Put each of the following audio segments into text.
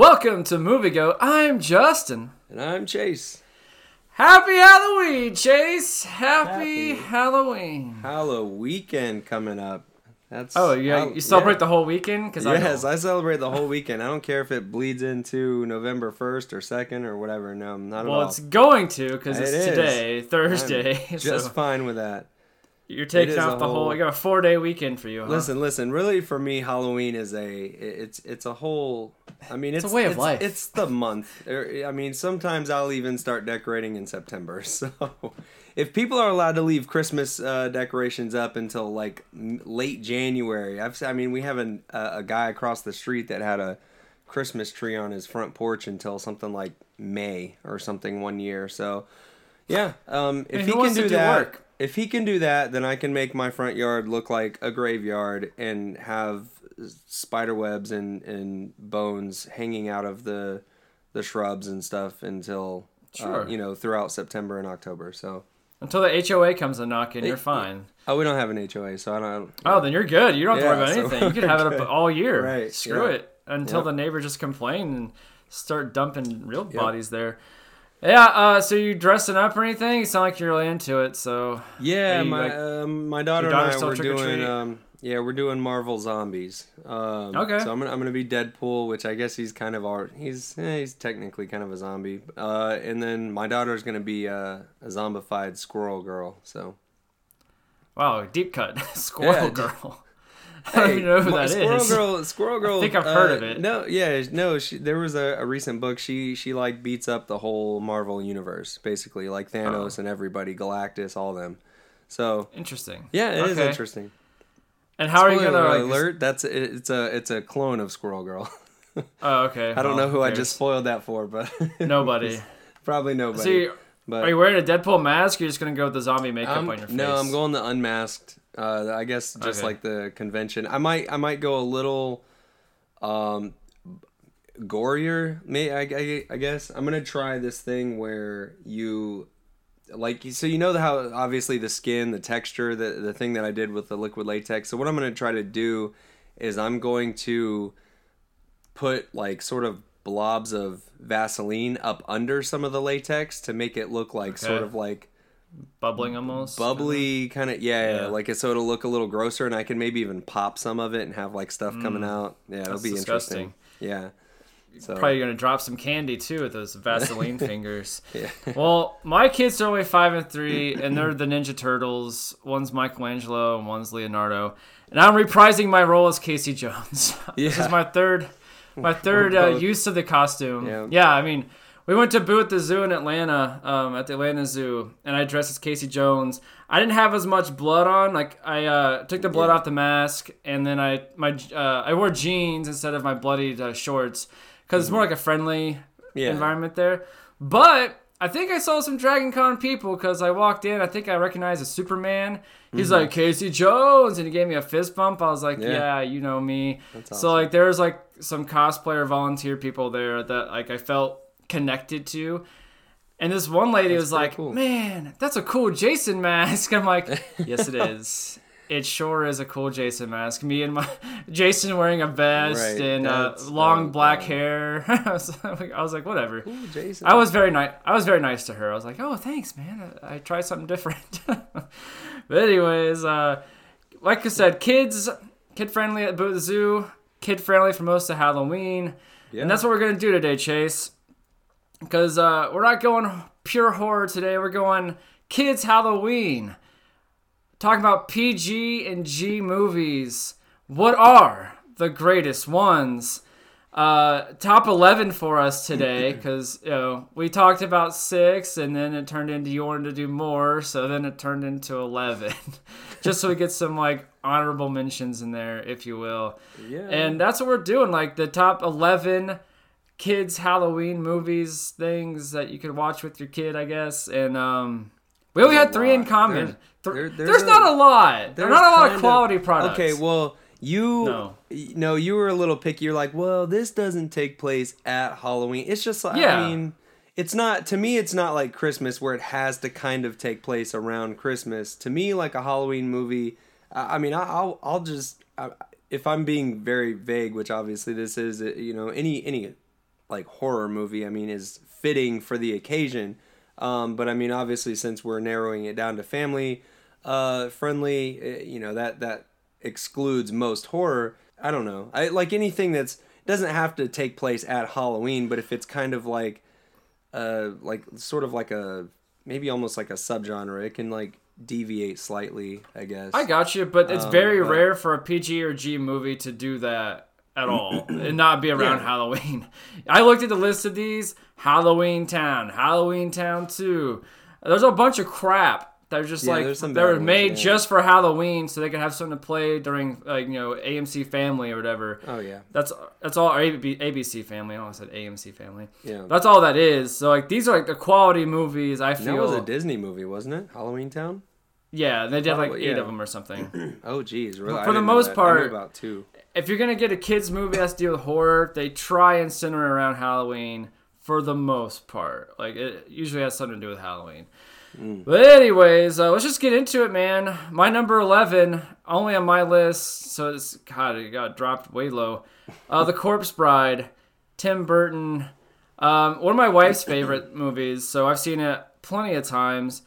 Welcome to Movie GOAT. I'm Justin. And I'm Chase. Happy Halloween, Chase. Happy, Happy. Halloween. Halloween weekend coming up. That's Oh, yeah. Hall- You celebrate yeah. the whole weekend? Cause Yes, I I celebrate the whole weekend. I don't care if it bleeds into November first or second or whatever. No, not well, at all. Well, it's going to because it's is. today, Thursday. I'm so just fine with that. you're taking off the whole. whole- You got a four day weekend for you, huh? Listen, listen. Really, for me, Halloween is a it's it's a whole. I mean, it's, a way of it's- life. It's the month. Er, I mean, sometimes I'll even start decorating in September. So, if people are allowed to leave Christmas uh, decorations up until like m- late January, I've I mean, we have an, a, a guy across the street that had a Christmas tree on his front porch until something like May or something one year. So, yeah, um, if And he can do that, work? if he can do that, then I can make my front yard look like a graveyard and have spider webs and, and bones hanging out of the the shrubs and stuff until uh, you know throughout September and October. So Until the HOA comes a knocking, you're fine. oh, we don't have an HOA, so I don't. Oh, then you're good. You don't have to worry about so anything. You can have it up all year. Right, Screw yeah. it until Yep. the neighbors just complain and start dumping real bodies there. Yeah. Uh, so you dressing up or anything? You sound like you're really into it. So Yeah, my like- um, my daughter and I still were doing um, yeah we're doing Marvel zombies. Um, Okay. So I'm gonna I'm gonna be Deadpool, which I guess he's kind of our he's eh, he's technically kind of a zombie. Uh, and then my daughter's gonna be uh, a zombified squirrel girl. So wow, deep cut. Squirrel Yeah. Girl. I don't even know who that is. Squirrel Girl, Squirrel Girl. I think I've heard uh, of it. No, yeah, no. She, there was a, a recent book. She she like beats up the whole Marvel universe, basically, like Thanos Oh. and everybody, Galactus, all them. So Interesting. yeah, it is Okay. interesting. And how are you gonna like, alert? That's it- it's a it's a clone of Squirrel Girl. Oh, okay. I don't Well, know who I just spoiled that for, but Nobody. probably nobody. You, but are you wearing a Deadpool mask? Or you're just gonna go with the zombie makeup I'm- on your face? no, I'm going the unmasked. Uh, I guess just Okay. like the convention. I might I might go a little um gorier. May I, I, I guess I'm gonna try this thing where you like so you know how obviously the skin, the texture, the the thing that I did with the liquid latex. So what I'm gonna try to do is I'm going to put like sort of blobs of Vaseline up under some of the latex to make it look like sort of like bubbling almost. bubbly kind of yeah, yeah, Yeah. like it so it'll look a little grosser and i can maybe even pop some of it and have like stuff coming out yeah it'll Mm. Be disgusting. interesting yeah so Probably gonna drop some candy too with those Vaseline fingers. yeah Well, my kids are only five and three, and they're the Ninja Turtles. One's Michelangelo and one's Leonardo, and I'm reprising my role as Casey Jones. this is my third, my third uh, use of the costume. Yeah. I mean, we went to Boo at the zoo in Atlanta, um, at the Atlanta Zoo, and I dressed as Casey Jones. I didn't have as much blood on. Like I uh, took the blood Yeah. off the mask, and then I my uh, I wore jeans instead of my bloodied uh, shorts because it's more like a friendly Yeah. environment there. But I think I saw some Dragon Con people because I walked in. I think I recognized a Superman. He's like Casey Jones, and he gave me a fist bump. I was like, Mm-hmm. "Yeah, Yeah. you know me." That's So like, there was like some cosplayer volunteer people there that like I felt connected to. And this one lady was like, cool. "Man, that's a cool Jason mask." I'm like, "Yes, it is. It sure is a cool Jason mask. Me and my Jason wearing a vest Right, and uh, long black hair." I was like, I was like, "Whatever." Ooh, jason I was very nice. I was very nice to her. I was like, "Oh, thanks, man. I, I tried something different." but anyways, uh, like I said, kids, kid friendly at the Zoo, kid friendly for most of Halloween, yeah. and that's what we're gonna do today, Chase. Because uh, we're not going pure horror today. We're going kids Halloween. Talking about PG and G movies. What are the greatest ones? Uh, top 11 for us today because you know we talked about six and then it turned into you wanted to do more so then it turned into 11 just so we get some like honorable mentions in there if you will yeah and that's what we're doing like the top 11 kids halloween movies things that you could watch with your kid i guess and um we only had three in common There's- there- there's, there's a- not a lot there's not a lot of of- quality products Okay, well, You No. no, you were a little picky. You're like, well, this doesn't take place at Halloween. It's just like Yeah. I mean, it's not to me. It's not like Christmas where it has to kind of take place around Christmas. To me, like a Halloween movie. I I mean, I- I'll I'll just I, if I'm being very vague, which obviously this is, you know, any any like horror movie. I mean, is fitting for the occasion. Um, but I mean, obviously, since we're narrowing it down to family uh, friendly, uh, you know that that excludes most horror. I don't know. I like anything that's doesn't have to take place at Halloween, but if it's kind of like, uh, like sort of like a maybe almost like a subgenre, it can like deviate slightly. I guess. I got you, but it's Um, very but- rare for a PG or G movie to do that at all and not be around Yeah. Halloween. I looked at the list of these Halloween Town, Halloween Town 2. There's a bunch of crap that are just Yeah, like they were ones, made yeah. just for Halloween so they could have something to play during like you know AMC Family or whatever. Oh yeah. That's that's all or ABC Family. I almost said AMC Family. Yeah. That's all that is. So like these are like the quality movies I feel That was a Disney movie, wasn't it? Halloween Town. yeah, they did like Probably, eight yeah. of them or something. Oh geez, really? For the most that. I knew part- about two. if you're gonna get a kids movie that's deal with horror, they try and center it around Halloween for the most part. Like it usually has something to do with Halloween. Mm. But anyways, uh, let's just get into it, man. My number eleven, only on my list, so it's God, it got dropped way low. Uh, the Corpse Bride, Tim Burton, um, one of my wife's favorite movies. So I've seen it plenty of times.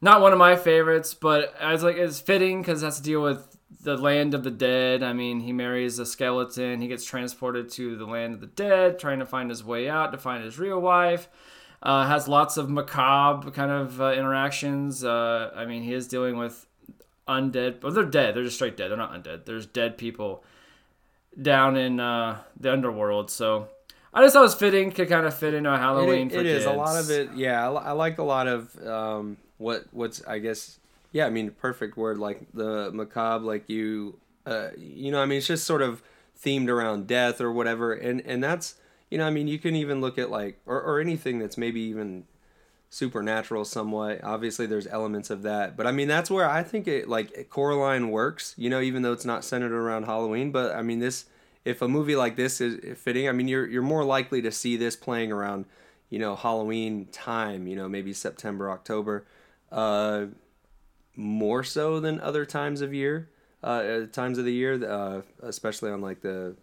Not one of my favorites, but I was like, it's fitting because it has to deal with the land of the dead. I mean, he marries a skeleton. He gets transported to the land of the dead, trying to find his way out to find his real wife. Uh, has lots of macabre kind of uh, interactions. Uh, I mean, he is dealing with undead. Well, they're dead. They're just straight dead. They're not undead. There's dead people down in uh, the underworld. So I just thought it was fitting to kind of fit into a Halloween It, for it kids. is a lot of it. Yeah, I, I like a lot of um, what what's I guess. Yeah, I mean, perfect word like the macabre, like you, uh, you know, I mean, it's just sort of themed around death or whatever, and and that's you know, I mean, you can even look at like or or anything that's maybe even supernatural somewhat. Obviously, there's elements of that, but I mean, that's where I think it like Coraline works. You know, even though it's not centered around Halloween, but I mean, this if a movie like this is fitting, I mean, you're you're more likely to see this playing around, you know, Halloween time. You know, maybe September, October, uh, more so than other times of year, uh, times of the year, uh, especially on like the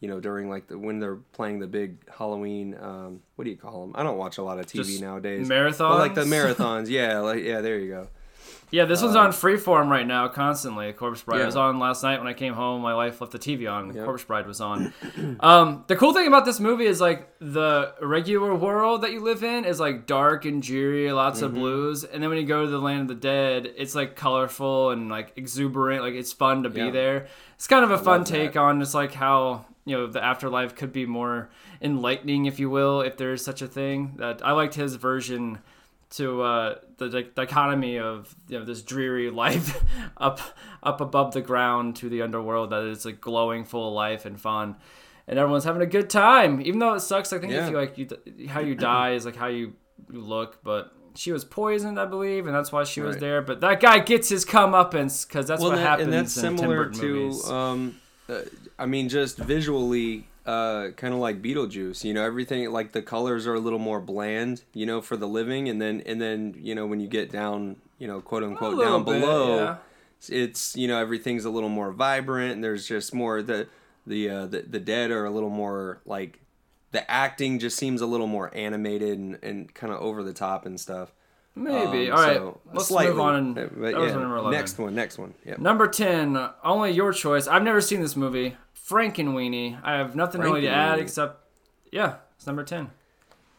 you know, during like the when they're playing the big Halloween. Um, what do you call them? I don't watch a lot of TV Just nowadays. marathons? But, like the marathons, yeah, like yeah, there you go. Yeah, this one's on Freeform right now, constantly. Corpse Bride Uh, Yeah. It was on last night when I came home. My wife left the TV on. Yep. Corpse Bride was on. um, the cool thing about this movie is like the regular world that you live in is like dark and dreary, lots Mm-hmm. of blues, and then when you go to the land of the dead, it's like colorful and like exuberant. Like it's fun to be Yeah. there. It's kind of a fun love that. take on just like how you know the afterlife could be more enlightening, if you will, if there is such a thing. That I liked his version to uh, the di- dichotomy of you know this dreary life up up above the ground to the underworld that is like glowing, full of life and fun, and everyone's having a good time. Even though it sucks, I think Yeah. if you like you how you die is like how you you look, but. She was poisoned, I believe, and that's why she was there. But that guy gets his comeuppance because that's well, what that- happens and that's similar to, um, uh, I mean, just visually, uh, kind of like Beetlejuice. You know, everything like the colors are a little more bland. You know, for the living, and then and then you know when you get down, you know, quote unquote, down bit, below, yeah. it's you know everything's a little more vibrant. And there's just more the the uh, the the dead are a little more like the acting just seems a little more animated and, and kind of over the top and stuff. Maybe. Um, All right, so, let's slightly, move on. And, uh, but yeah, number 11. next one, next one. Yep. Number 10, only your choice. I've never seen this movie. Frankenweenie. I have nothing really to add except, yeah, it's number 10.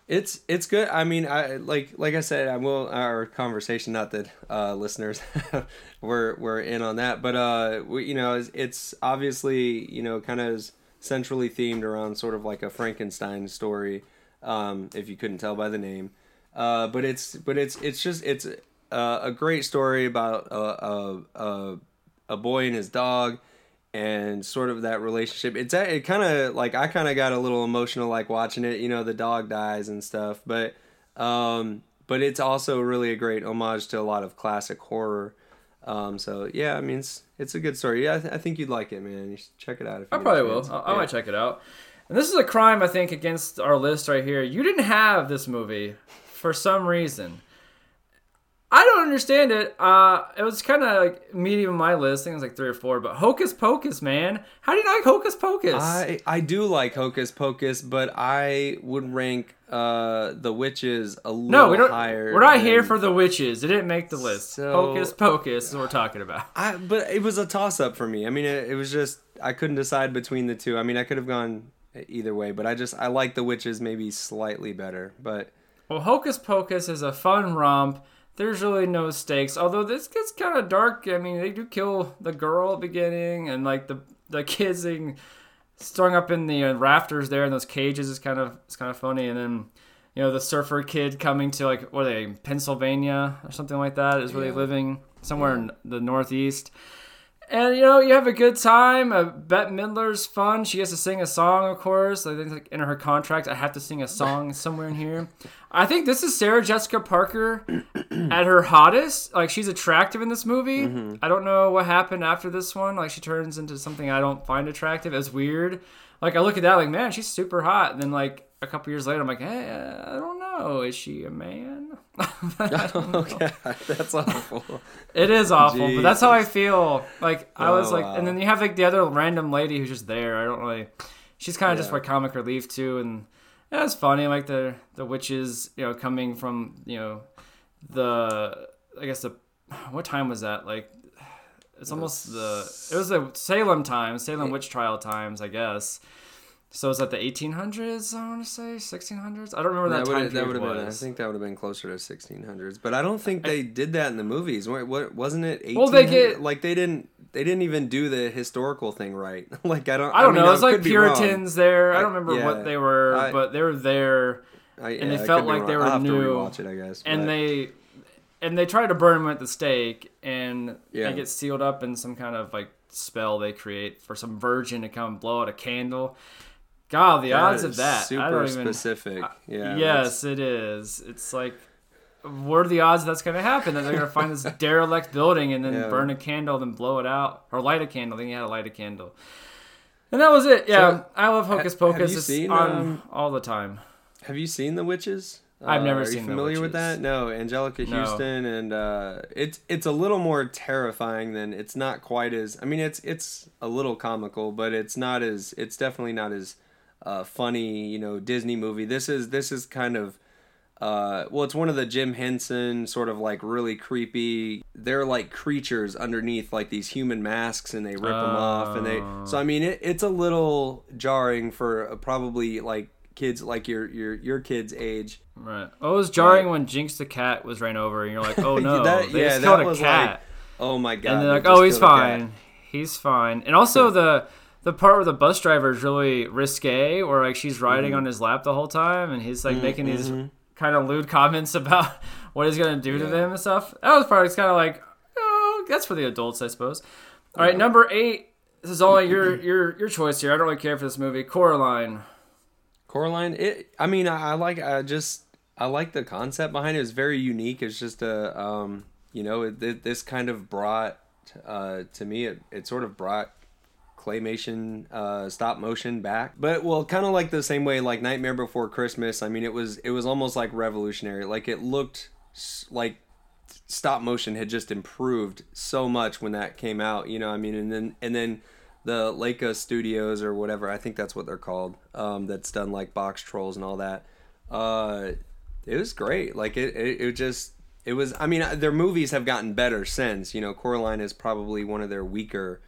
It's it's good. I mean, I like like I said, I will our conversation. Not that uh, listeners were were in on that, but uh, we, you know, it's, it's obviously you know kind of centrally themed around sort of like a Frankenstein story. Um, if you couldn't tell by the name, uh, but it's but it's it's just it's uh, a great story about a a, a a boy and his dog and sort of that relationship. It's a- it kind of like I kind of got a little emotional like watching it. You know, the dog dies and stuff, but um, but it's also really a great homage to a lot of classic horror. Um, so yeah, I mean, it's, it's a good story. Yeah, I, th- I think you'd like it, man. You should check it out. If you I probably will. I, I Yeah. might check it out. And this is a crime, I think, against our list right here. You didn't have this movie for some reason. I don't understand it. Uh, it was kind of like medium on my list. I think it was like three or four. But Hocus Pocus, man, how do you like Hocus Pocus? I I do like Hocus Pocus, but I would rank uh the witches a little no, we don't. higher. We're not here for the witches. It didn't make the list. So- Hocus Pocus is what we're talking about. I but it was a toss up for me. I mean, it, it was just I couldn't decide between the two. I mean, I could have gone either way, but I just I like the witches maybe slightly better. But Well, Hocus Pocus is a fun romp. There's really no stakes. Although this gets kind of dark. I mean, they do kill the girl at the beginning, and like the the kids being strung up in the uh, rafters there in those cages is kind of it's kind of funny. And then you know the surfer kid coming to like what are they Pennsylvania or something like that is where Yeah. living somewhere in the Northeast. And you know, you have a good time. Uh, Bette Midler's fun. She has to sing a song, of course. I think like, in her contract, I have to sing a song somewhere in here. I think this is Sarah Jessica Parker at her hottest. Like she's attractive in this movie. I don't know what happened after this one. Like she turns into something I don't find attractive. It's weird. Like I look at that, like man, she's super hot. And then like a couple years later, I'm like, hey, I don't know. Is she a man? okay, that's awful. It is awful, but that's how I feel. Like I was Oh, like, wow. and then you have like the other random lady who's just there. I don't really. She's kind of just Yeah. like comic relief too, and yeah, it's funny. Like the the witches, you know, coming from you know the I guess the what time was that? Like it's almost the it was the Salem times, Salem witch trial times, I guess. So is that the 1800s? I want to say 1600s. I don't remember that, That time that period have been. I think that would have been closer to 1600s. But I don't think they did that in the movies. What, what wasn't it? 1800? Well, they get- like they didn't. They didn't even do the historical thing right. like I don't. I don't mean, know. It's like could be wrong. Puritans there. I I- don't remember yeah. what they were, I- but they were there. I, and they felt like they were I'll have new, to rewatch it, I guess. and but- they and they tried to burn him at the stake and Yeah. they get sealed up in some kind of like spell they create for some virgin to come blow out a candle god the That odds of that Super even specific. Yeah. yes it is it's like what are the odds that's going to happen that they're going to find this derelict building and then Yeah. burn a candle then blow it out or light a candle then you had to light a candle and that was it yeah So, i love hocus pocus you it's seen, on um, all the time Have you seen The Witches? I've never Uh, seen Are you familiar with that? No, Anjelica No. Huston, and uh, it's it's a little more terrifying than it's not quite as. I mean, it's it's a little comical, but it's not as. It's definitely not as uh, funny. You know, Disney movie. This is this is kind of. Uh, well, it's one of the Jim Henson sort of like really creepy. They're like creatures underneath like these human masks, and they rip them off, and they. So I mean, it, it's a little jarring for probably like kids like your your your kids' age. Right. Oh, it was jarring when Jinx the cat was ran over, and you're like, oh no, That- they yeah, just that killed a cat. like, Oh my god! and they're like, oh, he's killed a cat. fine, he's fine. And also the the part where the bus driver is really risque, or like she's riding Mm-hmm. on his lap the whole time, and he's like making these kind of lewd comments about what he's gonna do to them and stuff. That was part. It's kind of like, oh, that's for the adults, I suppose. All right, number eight. This is only your your your choice here. I don't really care for this movie. Coraline. Coraline, it. I mean, I, I like. I just. I like the concept behind it. It's very unique. It's just a. Um. You know, it, it, this kind of brought. Uh. To me, it. It sort of brought claymation uh stop motion back. But well kind of like the same way like nightmare before christmas i mean it was it was almost like revolutionary. Like it looked like stop motion had just improved so much when that came out you know i mean? And then and then the Laika studios or whatever i think that's what they're called um that's done like Boxtrolls and all that uh it was great. Like it it, it just it was i mean their movies have gotten better since you know coraline is probably one of their weaker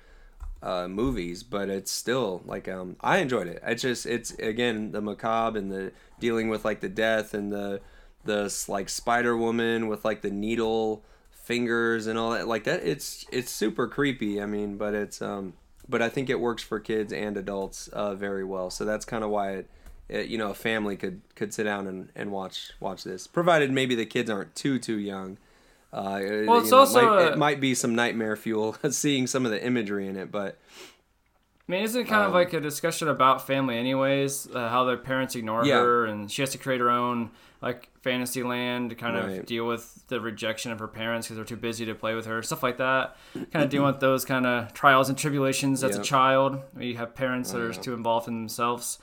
uh, movies, but it's still like um, I enjoyed it. It's just it's again the macabre and the dealing with like the death and the the like Spider Woman with like the needle fingers and all that like that. It's it's super creepy. I mean, but it's um, but I think it works for kids and adults uh, very well. So that's kind of why it, it you know a family could could sit down and, and watch watch this, provided maybe the kids aren't too too young. Uh, Well, it's know, it also might, a- it might be some nightmare fuel seeing some of the imagery in it, but I mean, isn't it kind of like a discussion about family, anyways? Uh, how their parents ignore Yeah. her, and she has to create her own like fantasy land to kind of deal with the rejection of her parents because they're too busy to play with her, stuff like that. Kind of dealing with those kind of trials and tribulations as a child. You have parents that are too involved in themselves,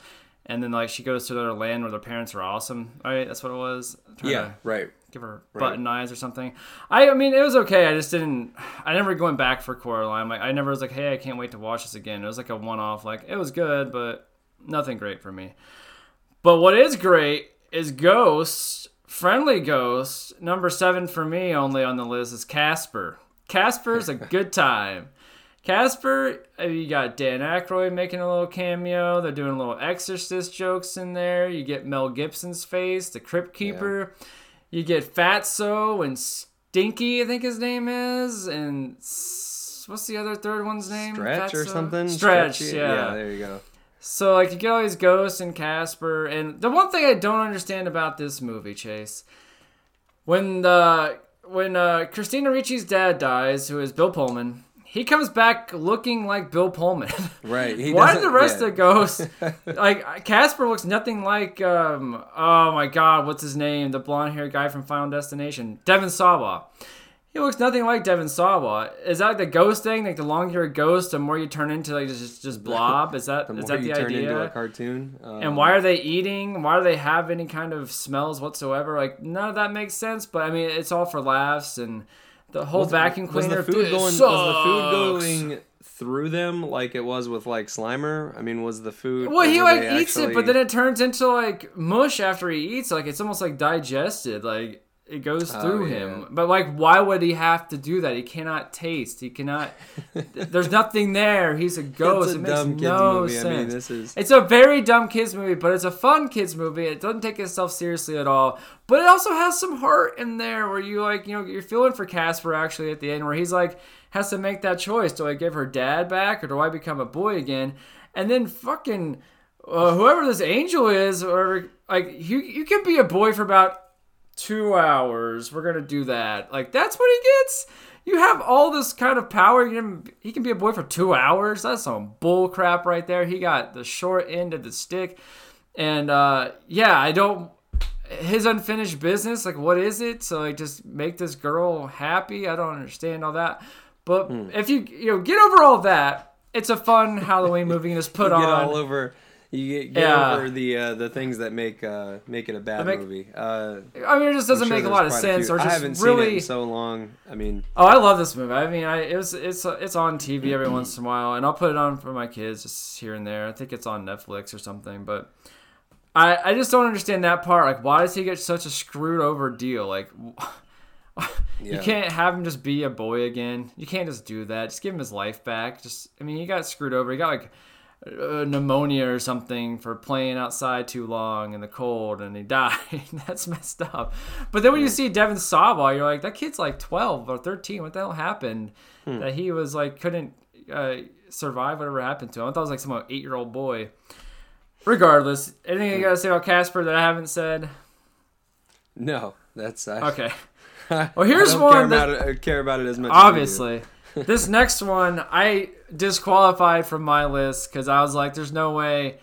and then like she goes to their land where their parents are awesome. Right, that's what it was. Yeah, to right. Give her Right. button eyes or something. I, I mean, it was okay. I just didn't. I never going back for Coraline. Like, I never was like, hey, I can't wait to watch this again. It was like a one-off. Like, it was good, but nothing great for me. But what is great is Ghost, friendly Ghost. Number seven for me, only on the list is Casper. Casper's a good time. Casper, uh, you got Dan Aykroyd making a little cameo. They're doing little Exorcist jokes in there. You get Mel Gibson's face, the Crypt Keeper. You get Fatso and Stinky, I think his name is, and what's the other third one's name? Stretch or something. Stretch, Stretchy? yeah. Yeah, there you go. So like you get all these ghosts and Casper, and the one thing I don't understand about this movie, Chase, when the when uh, Christina Ricci's dad dies, who is Bill Pullman, he comes back looking like Bill Pullman. Right. He Why doesn't- the rest yeah. of the ghosts like Casper looks nothing like um oh my god what's his name the blonde haired guy from Final Destination Devon Sawa he looks nothing like Devon Sawa is that like the ghost thing like the longer you're a ghost the more you turn into like just just blob is that The is that you the turn into a idea cartoon. Um, and why are they eating why do they have any kind of smells whatsoever like none of that makes sense but I mean it's all for laughs and the whole vacuum was cleaner the food going? it Was the food going through them like it was with like Slimer? I mean, was the food? Well, he like eats it, but then it turns into like mush after he eats. Like it's almost like digested. Like it goes Oh, through yeah. him. But like, why would he have to do that? He cannot taste. He cannot. there's nothing there. He's a ghost. It's a it makes dumb kids no movie. sense. I mean, this is It's a very dumb kids movie, but it's a fun kids movie. It doesn't take itself seriously at all. But it also has some heart in there where you like, you know, you're feeling for Casper actually at the end where he's like has to make that choice. Do I give her dad back or do I become a boy again? And then fucking uh, whoever this angel is or like you you can be a boy for about 2 hours. We're to do that. Like that's what he gets. You have all this kind of power. He can be a boy for two hours. That's some bull crap right there. He got the short end of the stick. And uh, yeah, I don't. His unfinished business, like, what is it? So, like, just make this girl happy. I don't understand all that. But Hmm. if you you know get over all that, it's a fun Halloween movie. and just put on. all over. You get, get Yeah. over the uh, the things that make uh, make it a bad make- movie. Uh, I mean, it just doesn't sure make a lot of sense, or I haven't seen it really. in so long. I mean, Oh, I love this movie. I mean, I it was it's it's on TV every once in a while, and I'll put it on for my kids just here and there. I think it's on Netflix or something, but I I just don't understand that part. Like, why does he get such a screwed over deal? Like, you Yeah. can't have him just be a boy again. You can't just do that. Just give him his life back. Just I mean, he got screwed over. He got like. Uh, pneumonia or something for playing outside too long in the cold and he died. That's messed up. But then when you see Devon Sawa, you're like, that kid's like 12 or 13. What the hell happened? Hmm. That he was like, couldn't uh, survive whatever happened to him. I thought it was like some eight year old boy. Regardless, anything you gotta say about Casper that I haven't said? no, that's I, Okay. well, here's I don't one Care that- about, it, care about it as much. as. Obviously. This next one I disqualified from my list because I was like, there's no way.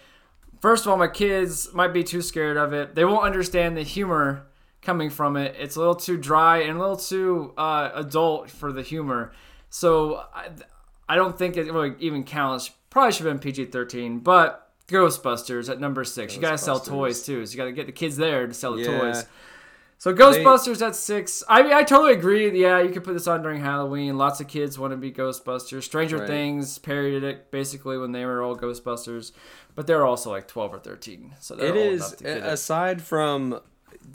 First of all, my kids might be too scared of it. They won't understand the humor coming from it. It's a little too dry and a little too uh, adult for the humor. So I, I don't think it really even counts. Probably should have been PG 13, but Ghostbusters at number six. You got to sell toys too. So you got to get the kids there to sell the Yeah. toys. So Ghostbusters at six. I mean, I totally agree. Yeah, you could put this on during Halloween. Lots of kids want to be Ghostbusters. Stranger Right. Things parodied it basically when they were all Ghostbusters, but they're also like twelve or thirteen. So they're it old is enough to get it. aside from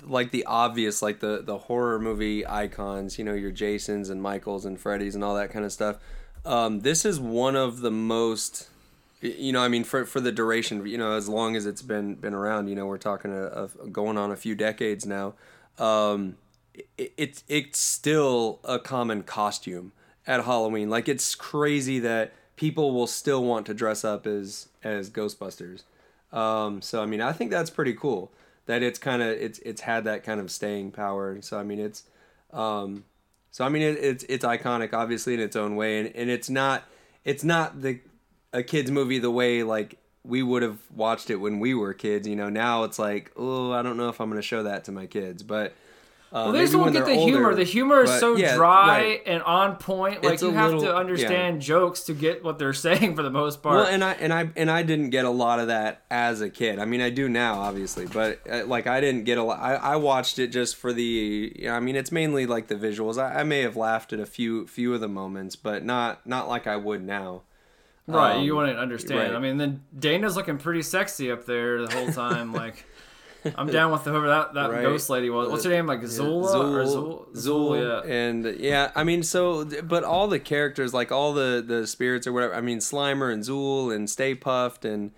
like the obvious like the the horror movie icons you know your jasons and michaels and freddys and all that kind of stuff um, this is one of the most you know i mean for for the duration you know as long as it's been been around you know we're talking of going on a few decades now um, it, it's it's still a common costume at Halloween. Like it's crazy that people will still want to dress up as as Ghostbusters. Um, so I mean, I think that's pretty cool that it's kind of it's it's had that kind of staying power. So I mean, it's um, so I mean it, it's it's iconic, obviously in its own way, and, and it's not it's not the a kids movie the way like we would have watched it when we were kids. You know, now it's like, oh, I don't know if I'm going to show that to my kids, but. Uh, Well, they just won't get the they're humor. The humor is so yeah, dry right. and on point. Like It's you have little- to understand jokes to get what they're saying for the most part. Well, and I and I and I didn't get a lot of that as a kid. I mean, I do now, obviously, but uh, like I didn't get a lot. I, I watched it just for the. You know, I mean, it's mainly like the visuals. I, I may have laughed at a few few of the moments, but not not like I would now. Right, um, you want to understand. right. I mean, then Dana's looking pretty sexy up there the whole time. like, I'm down with whoever that, that Right. ghost lady was. What's her name? Like Zula or Zuul? Zuul, yeah. and yeah, I mean, so but all the characters, like all the the spirits or whatever. I mean, Slimer and Zuul and Stay Puft and.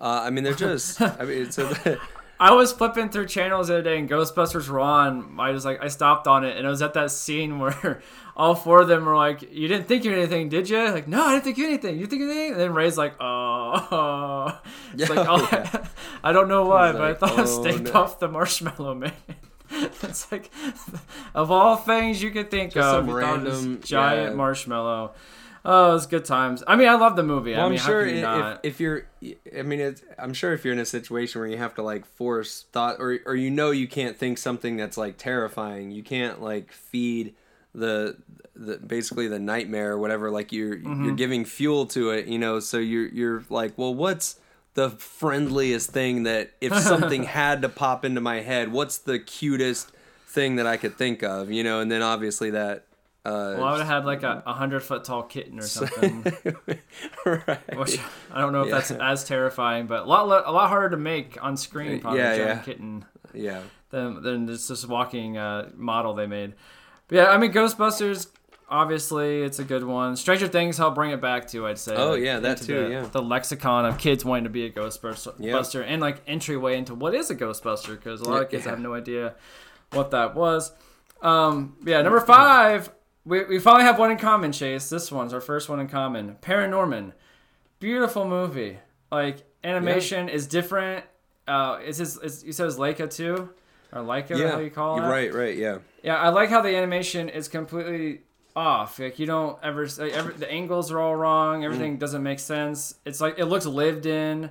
Uh, I mean, they're just. I mean, so the, I was flipping through channels the other day, and Ghostbusters were on. I was like, I stopped on it, and it was at that scene where all four of them were like, "You didn't think of anything, did you?" Like, no, I didn't think of anything. You think of anything? And then Ray's like, "Oh, it's like, Yeah, oh, yeah. I don't know why, but I thought of "Oh, Stay no." Puft the Marshmallow Man." it's like, of all things you could think Just of, some you thought of this random- giant yeah. marshmallow. Oh, it was good times. I mean, I love the movie. Well, I I'm mean, sure you if, if you're, I mean, it's, I'm sure if you're in a situation where you have to like force thought, or or you know you can't think something that's like terrifying, you can't like feed the the basically the nightmare or whatever. Like you're Mm-hmm. you're giving fuel to it, you know. So you're you're like, well, what's the friendliest thing that if something had to pop into my head, what's the cutest thing that I could think of, you know? And then obviously that. Uh, well, I would have had like a, hundred foot tall kitten or something. right. Which I don't know if Yeah. that's as terrifying, but a lot a lot harder to make on screen. Probably Yeah, a giant yeah. kitten Yeah. than than this this walking uh, model they made. But yeah, I mean Ghostbusters. Obviously, it's a good one. Stranger Things helped bring it back too. I'd say. Oh, like, yeah, that too, The, yeah. the lexicon of kids wanting to be a Ghostbuster, Yeah. And like entryway into what is a Ghostbuster because a lot of kids have no idea what that was. Um, yeah, number five. We, we finally have one in common, Chase. This one's our first one in common. Paranorman. Beautiful movie. Like animation is different. Uh, is his is, you said it's Laika too, or Laika? Yeah. How you call it? Right. Right. Yeah. Yeah, I like how the animation is completely off. Like you don't ever, like, every, the angles are all wrong. Everything Mm. doesn't make sense. It's like it looks lived in.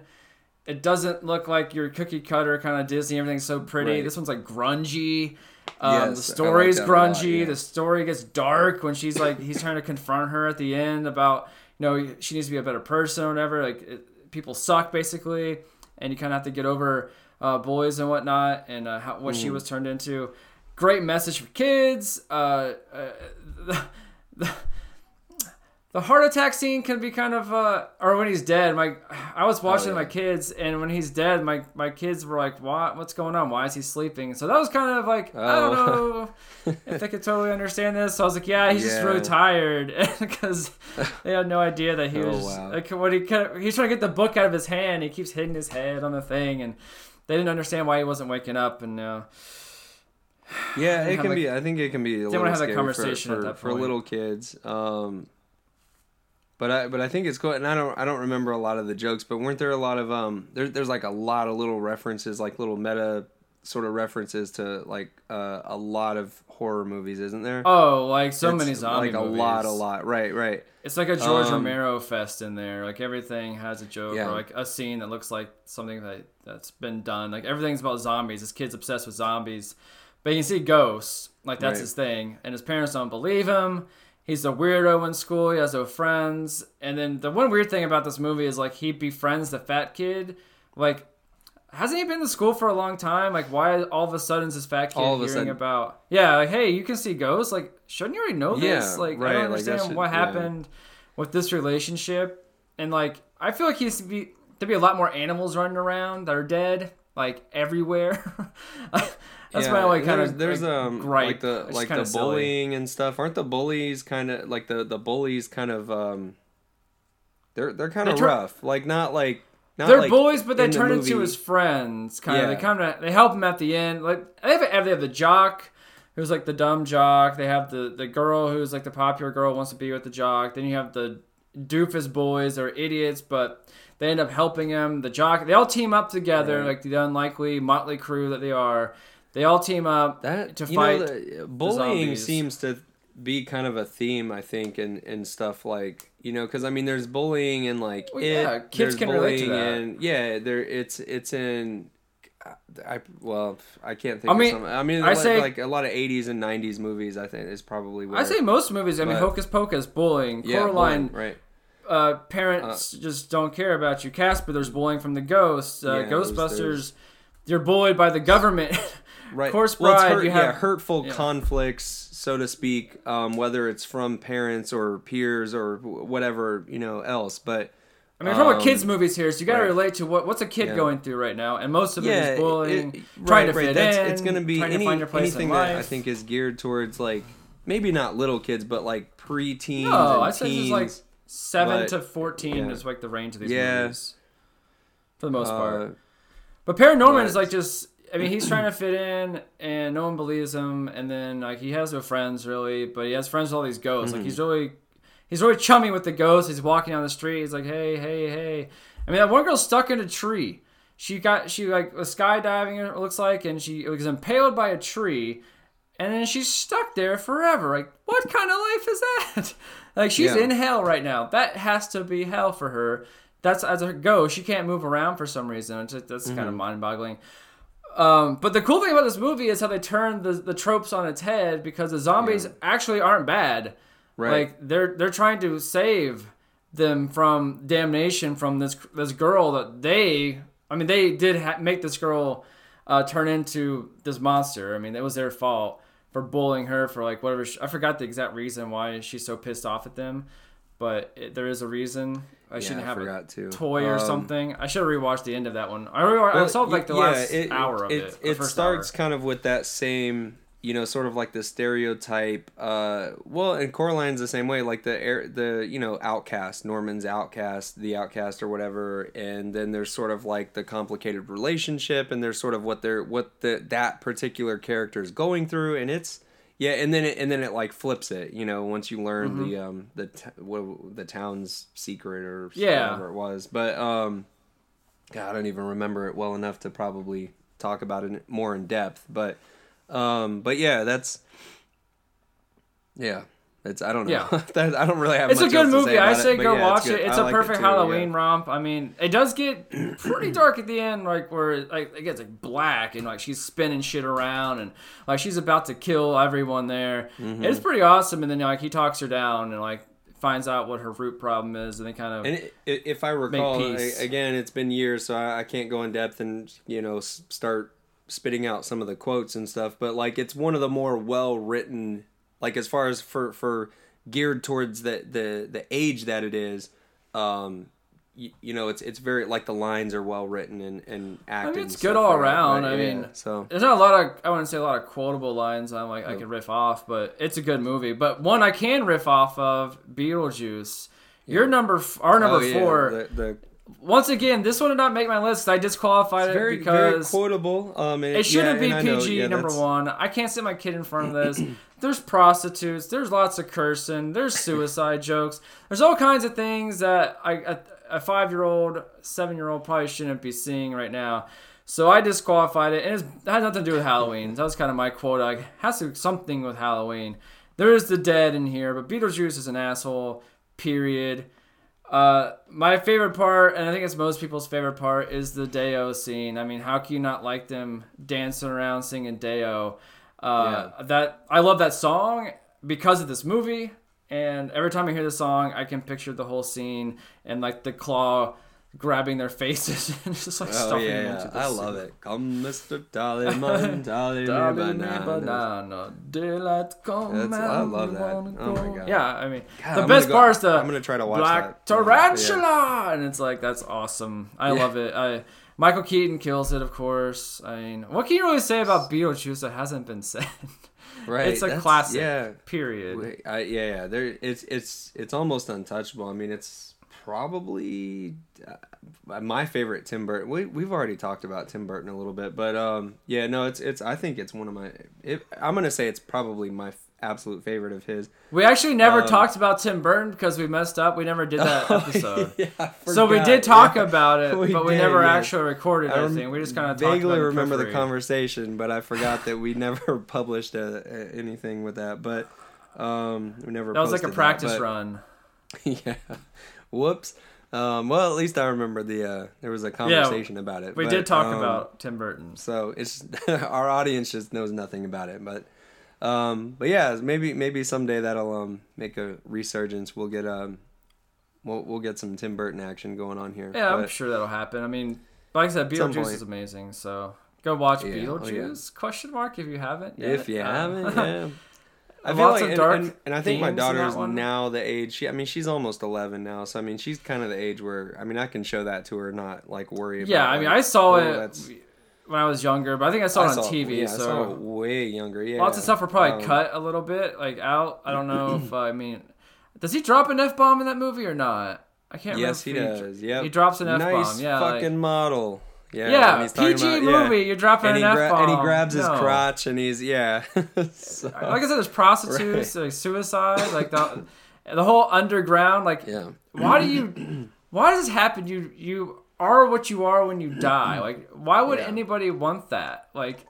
It doesn't look like your cookie cutter kind of Disney. Everything's so pretty. Right. This one's like grungy. Um, Yes, the like story's that a lot, grungy. yeah. The story gets dark when she's like he's trying to confront her at the end about you know she needs to be a better person or whatever. Like it, people suck basically, and you kind of have to get over uh, boys and whatnot and uh, how, what Mm. she was turned into. Great message for kids. Uh, uh, the, the, the heart attack scene can be kind of uh, or when he's dead. My I was watching yeah. my kids, and when he's dead, my my kids were like, "What? What's going on? Why is he sleeping?" So that was kind of like I don't Oh. know if they could totally understand this. So I was like, "Yeah, he's just really tired," because they had no idea that he Oh, was wow. like what he kind of, he's trying to get the book out of his hand. He keeps hitting his head on the thing, and they didn't understand why he wasn't waking up. And uh, Yeah, it can like- be. I think it can be a little have that scary conversation for, at for, that for little kids. Um, but I but I think it's cool, and I don't I don't remember a lot of the jokes, but weren't there a lot of um there, there's like a lot of little references, like little meta sort of references to like uh, a lot of horror movies, isn't there? oh, like so It's many zombie like a lot, a lot. Right, right. It's like a George Um, Romero fest in there. Like everything has a joke Yeah. or like a scene that looks like something that that's been done. Like everything's about zombies. This kid's obsessed with zombies, but you can see ghosts. Like that's Right. his thing, and his parents don't believe him. He's a weirdo in school. He has no friends. And then the one weird thing about this movie is like he befriends the fat kid. Like, hasn't he been to school for a long time? Like, why all of a sudden is this fat kid All of a hearing sudden- about? Yeah, like, hey, you can see ghosts. Like, shouldn't you already know this? Yeah, like, I don't like, understand should- what yeah. happened with this relationship. And like, I feel like he used to be to be a lot more animals running around that are dead, like everywhere. That's my only kind there's, of there's like, um gripe. like the like the silly. bullying and stuff. Aren't the bullies kind of like the the bullies kind of um they're they're kind They of turn- rough. Like not like not They're like bullies, but they in the turn into his friends. Kind of, Yeah. they kind of they help him at the end. Like they have, they have the jock, who's like the dumb jock. They have the the girl who's like the popular girl wants to be with the jock. Then you have the doofus boys. They're idiots, but they end up helping him. The jock. They all team up together, Right. like the unlikely motley crew that they are. They all team up that to you fight. know the bullying zombies. seems to be kind of a theme, I think, and and stuff like you know, because I mean, there's bullying and like Well, it, yeah, kids can relate to that. and yeah, there it's it's in. I well, I can't think. I mean, of some, I mean, I like, say- like a lot of '80s and '90s movies. I think is probably where I say most movies. I mean, Hocus Pocus, bullying, yeah, Coraline, bullying, right? Uh, parents just don't care about you. Casper, there's bullying from the ghosts. Uh, Yeah, Ghostbusters, there's- you're bullied by the government. Right. Well, Bride, hurt- you have yeah, hurtful yeah. conflicts, so to speak, um, whether it's from parents or peers or whatever you know else. But I mean, we're talking about um, kids' movies here, so you got to right. relate to what what's a kid Yeah. going through right now, and most of it is bullying, it- trying right, to fit that's, in. It's going to be trying any, to find your place anything in that. I think is geared towards like maybe not little kids, but like preteens. No, and I said teens. like seven but- to fourteen yeah. is like the range of these Yeah. movies, for the most part. Uh, But Paranorman but- is like just. I mean, he's trying to fit in, and no one believes him. And then like he has no friends really, but he has friends with all these ghosts. Mm-hmm. Like he's really, he's really chummy with the ghosts. He's walking down the street. He's like, hey, hey, hey. I mean, that one girl's stuck in a tree. She got she like was skydiving. It looks like, and she was impaled by a tree, and then she's stuck there forever. Like, what kind of life is that? like she's Yeah. in hell right now. That has to be hell for her. That's as a ghost. She can't move around for some reason. It's just, that's kind of Mm-hmm. mind-boggling. Um, but the cool thing about this movie is how they turn the, the tropes on its head because the zombies actually aren't bad. Right. Like they're they're trying to save them from damnation from this this girl that they I mean they did ha- make this girl uh, turn into this monster. I mean it was their fault for bullying her for like whatever sh I forgot the exact reason why she's so pissed off at them, but it, there is a reason. I shouldn't have a to. toy or Um, something. I should have rewatched the end of that one. I, re- I saw like the yeah, last it- hour of it. It, it starts hour. kind of with that same, you know, sort of like the stereotype. Uh, well, and Coraline's the same way, like the air, the you know, outcast, Norman's outcast, the outcast or whatever, and then there's sort of like the complicated relationship, and there's sort of what they're what the that particular character is going through, and it's. Yeah, and then it and then it like flips it, you know, once you learn Mm-hmm. the um the t- what, the town's secret or Yeah. whatever it was, but um God, I don't even remember it well enough to probably talk about it more in depth. But, um, but yeah, that's yeah, it's I don't know. Yeah. that, I don't really have. It's a good movie. I say it, go yeah, watch good. it. It's I a like perfect too, Halloween yeah. romp. I mean, it does get pretty dark at the end, like where like it gets like black and like she's spinning shit around and like she's about to kill everyone there. Mm-hmm. It's pretty awesome. And then like he talks her down and like finds out what her root problem is, and they kind of And it, it, if I recall, I, again, it's been years, so I, I can't go in depth and you know start spitting out some of the quotes and stuff. But like, it's one of the more well written, like as far as for for geared towards the the the age that it is. Um, you, you know, it's it's very like the lines are well written and and acted. it's and good stuff all like around. I yeah, mean, so There's not a lot of I wouldn't say a lot of quotable lines I'm like I could riff off, but it's a good movie. But one I can riff off of Beetlejuice. Your number, our number Oh, yeah, four. the, the Once again, this one did not make my list. I disqualified it very very because quotable. Um, and it shouldn't yeah, be and I know, PG yeah, number that's- one. I can't sit my kid in front of this. there's prostitutes. There's lots of cursing. There's suicide jokes. There's all kinds of things that I, a, a five year old, seven year old probably shouldn't be seeing right now. So I disqualified it, and it's, it has nothing to do with Halloween. That was kind of my quote. Like, has to do something with Halloween. There is the dead in here, but Beetlejuice is an asshole. Period. Uh, my favorite part, and I think it's most people's favorite part, is the Day-O scene. I mean, how can you not like them dancing around singing Day-O? Uh, That I love that song because of this movie, and every time I hear the song, I can picture the whole scene and like the claw grabbing their faces and just like Oh stuffing yeah, them yeah. into the I soup. love it. Come, Mr. Dollyman, Dolly me Dolly me banana. daylight come That's- I love that. Oh my go. God. Yeah, I mean, God, the I'm best go- part is the I'm gonna try to watch Black that. Tarantula, and it's like that's awesome. I Yeah. love it. I Michael Keaton kills it, of course. I mean, what can you really say about Beetlejuice that hasn't been said? Right. it's a classic. Yeah. Period. Wait, I, yeah, yeah. There, it's it's it's almost untouchable. I mean, it's probably uh, my favorite Tim Burton. We we've already talked about Tim Burton a little bit, but um, yeah, no, it's it's. I think it's one of my. It, I'm gonna say it's probably my f- absolute favorite of his. We actually never Um, talked about Tim Burton because we messed up. We never did that episode. yeah, So we did talk yeah. about it, We but we did, never yeah. actually recorded I anything. We just kind of talked vaguely remember the conversation, but I forgot that we never published uh uh anything with that. But Um, we never. That was like a practice but- run. yeah. Whoops. Um, well, at least I remember the uh, there was a conversation about it. We but, did talk um, about Tim Burton. So it's our audience just knows nothing about it, but um, but yeah, maybe maybe someday that'll um make a resurgence. We'll get um we'll we'll get some Tim Burton action going on here. Yeah, I'm But, sure that'll happen. I mean, like I said, Beetlejuice is amazing. So go watch Yeah, oh, Beetlejuice? yeah. Question mark if you haven't. Yet. if you Uh, haven't, yeah. I feel Lots like, and, dark and, and I think my daughter is now the age. She, I mean, she's almost eleven now, so I mean, she's kind of the age where I mean, I can show that to her, not like worry about. Yeah, I mean, like, I saw oh, it that's- when I was younger, but I think I saw it on saw- TV. Yeah, I so saw it way younger. Yeah, lots of stuff were probably Um, cut a little bit, like out. I don't know if I mean, does he drop an f bomb in that movie or not? I can't remember. Yes, he remember. does. Yeah, he drops an f bomb. Nice yeah, like- fucking model. Yeah, yeah, he's PG about- yeah. movie. You're dropping And an gra- f bomb. and he grabs his crotch and he's yeah. So- Like I said, there's prostitutes, like suicide, like the the whole underground. Like, yeah. why do you? Why does this happen? You you are what you are when you die. Like, why would Yeah. anybody want that? Like,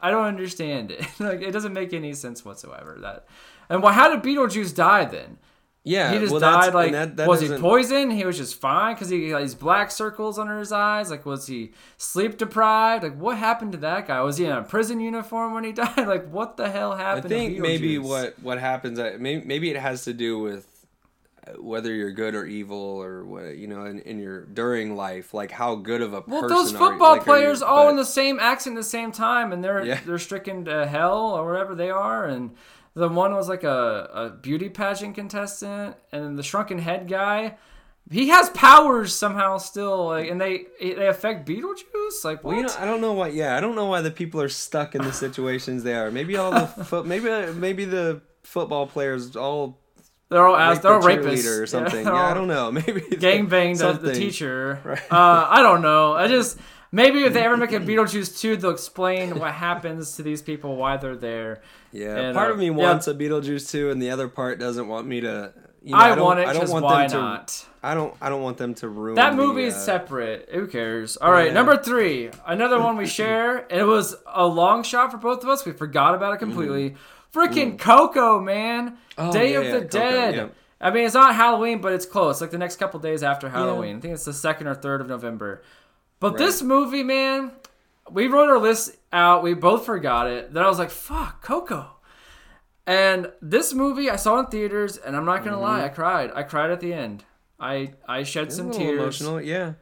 I don't understand it. like, it doesn't make any sense whatsoever. That. And why? How did Beetlejuice die then? Yeah, He just well, died. Like, that- that was he poisoned? He was just fine because he had these black circles under his eyes. Like, was he sleep deprived? Like, what happened to that guy? Was he in a prison uniform when he died? Like, what the hell happened? I think maybe what what happens. uh, Maybe, maybe it has to do with whether you're good or evil, or what you know, in, in your during life, like how good of a Well, person. those are you- football like, are you- players all but- in the same accent at the same time, and they're Yeah. they're stricken to hell or wherever they are. And the one was like a, a beauty pageant contestant, and the shrunken head guy, he has powers somehow still, like, and they they affect Beetlejuice. Like, what? Well, you know, I don't know why. Yeah, I don't know why the people are stuck in the situations they are. Maybe all the foot. Maybe maybe the football players all they're all as they're all rapists or something. they're Yeah, I don't know. Maybe Gang banged the, the teacher. Right. Uh, I don't know. I just maybe if they ever make a Beetlejuice two, they'll explain what happens to these people, why they're there. Yeah, And, part uh, of me yeah. wants a Beetlejuice two, and the other part doesn't want me to. You know, I, don't, want it I don't want why them to. not? I don't. I don't want them to ruin That the, movie is uh, separate. Who cares? All right, Yeah. number three, another one we share. It was a long shot for both of us. We forgot about it completely. Freaking Coco, man! Mm-hmm. Oh, Day yeah, of yeah, the Coco, Dead. yeah. I mean, it's not Halloween, but it's close. Like the next couple days after Halloween. I think it's the second or third of November. But this movie, man, we wrote our list out. We both forgot it. Then I was like, "Fuck, Coco." And this movie, I saw in theaters, and I'm not gonna lie, I cried. I cried at the end. I I shed Mm-hmm. It's some little tears. emotional. Yeah,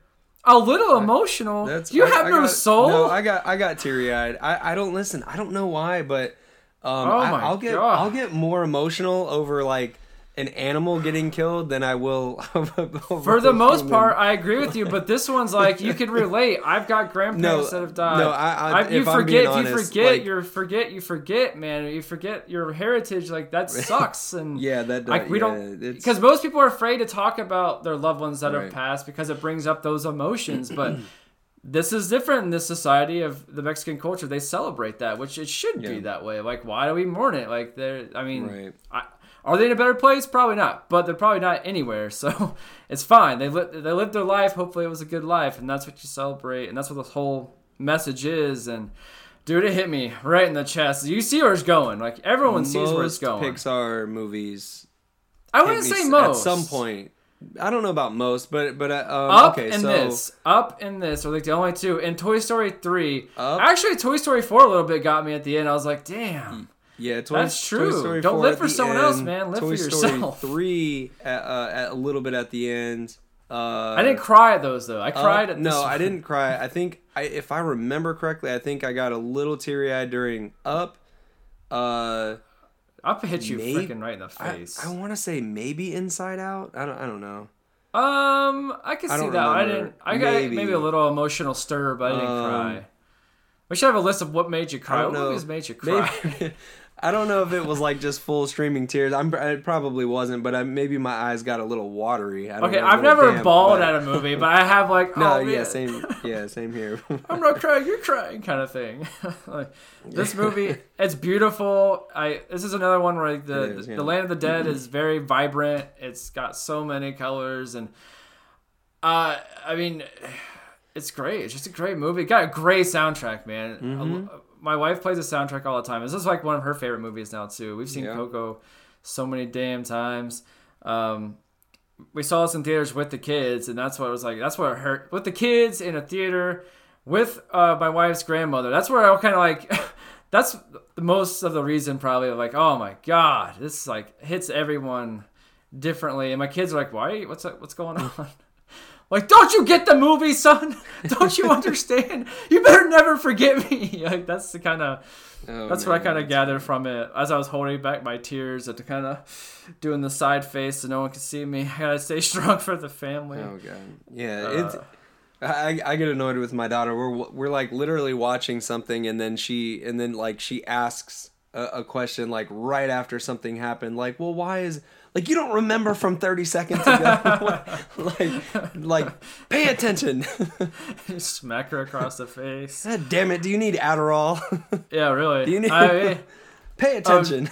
A little emotional. that's. you I- have I no got- soul. No, I got. I got teary eyed. I. I don't listen. I don't know why, but. Um, Oh I, my I'll get. God. I'll get more emotional over like an animal getting killed than I will. over For the most human. part, I agree with you, but this one's like you can relate. I've got grandparents No, that have died. no, I- I- you if I'm forget, being if you honest, forget, like- you forget, you forget, man. You forget your heritage. Like that sucks. And Yeah, that. like we yeah, don't because most people are afraid to talk about their loved ones that have passed because it brings up those emotions. But this is different in this society of the Mexican culture. They celebrate that, which it should be that way. Like, why do we mourn it? Like, they're. I mean, Right. I, are they in a better place? Probably not. But they're probably not anywhere. So it's fine. They li- they lived their life. Hopefully, it was a good life, and that's what you celebrate, and that's what this whole message is. And dude, it hit me right in the chest. You see where it's going. Like everyone sees where it's going. Pixar movies. I wouldn't say most. At some point, I don't know about most, but but uh, um, Up okay, and so this, up and this are like the only two. And Toy Story three, Up. actually, Toy Story four a little bit got me at the end. I was like, damn. yeah, Toy, That's Toy true. Story Don't 4 live for someone else, end, man. Live Toy for Story yourself. three at, uh, at a little bit at the end. Uh, I didn't cry at those though. I cried at no, I didn't cry. I think I, if I remember correctly, I think I got a little teary eyed during Up. Uh, Up hit you Maybe- freaking right in the face. I want to say maybe Inside Out. I don't. I don't know. Um, I can I see that. I didn't. I got maybe. Maybe. a little emotional stir, but I didn't Um, cry. We should have a list of what made you cry. What movies made you cry? Maybe, I don't know if it was like just full streaming tears. I'm. It probably wasn't, but I, maybe my eyes got a little watery. I don't Okay, know, I've never damp, bawled but- at a movie, but I have like, No, oh, yeah, man, same. Yeah, same here. I'm not crying, you're crying, kind of thing. like this movie, it's beautiful. I this is another one where like, the is, the, yeah. the Land of the Dead is very vibrant. It's got so many colors and uh, I mean, it's great. It's just a great movie. It got a great soundtrack, man. Mm-hmm. My wife plays the soundtrack all the time. This is like one of her favorite movies now too. We've seen Yeah. Coco so many damn times. Um, we saw this in theaters with the kids, and that's what it was like. That's what it hurt with the kids in a theater with uh, my wife's grandmother. That's where I kind of like. that's the most of the reason probably of like, oh my god, this like hits everyone differently, and my kids are like, why? What's what's going on? Like, don't you get the movie, son? Don't you understand? you better never forget me. Like, that's the kind of Oh, that's what I kind of gathered from it as I was holding back my tears and kind of doing the side face so no one could see me. I gotta stay strong for the family. Oh god, yeah. Uh, it's I, I get annoyed with my daughter. We're we're like literally watching something, and then she and then like she asks a, a question like right after something happened. Like, well, why is like you don't remember from thirty seconds ago? like, like pay attention. Smack her across the face. God damn it! Do you need Adderall? Yeah, really. Do you need- I- pay um, attention.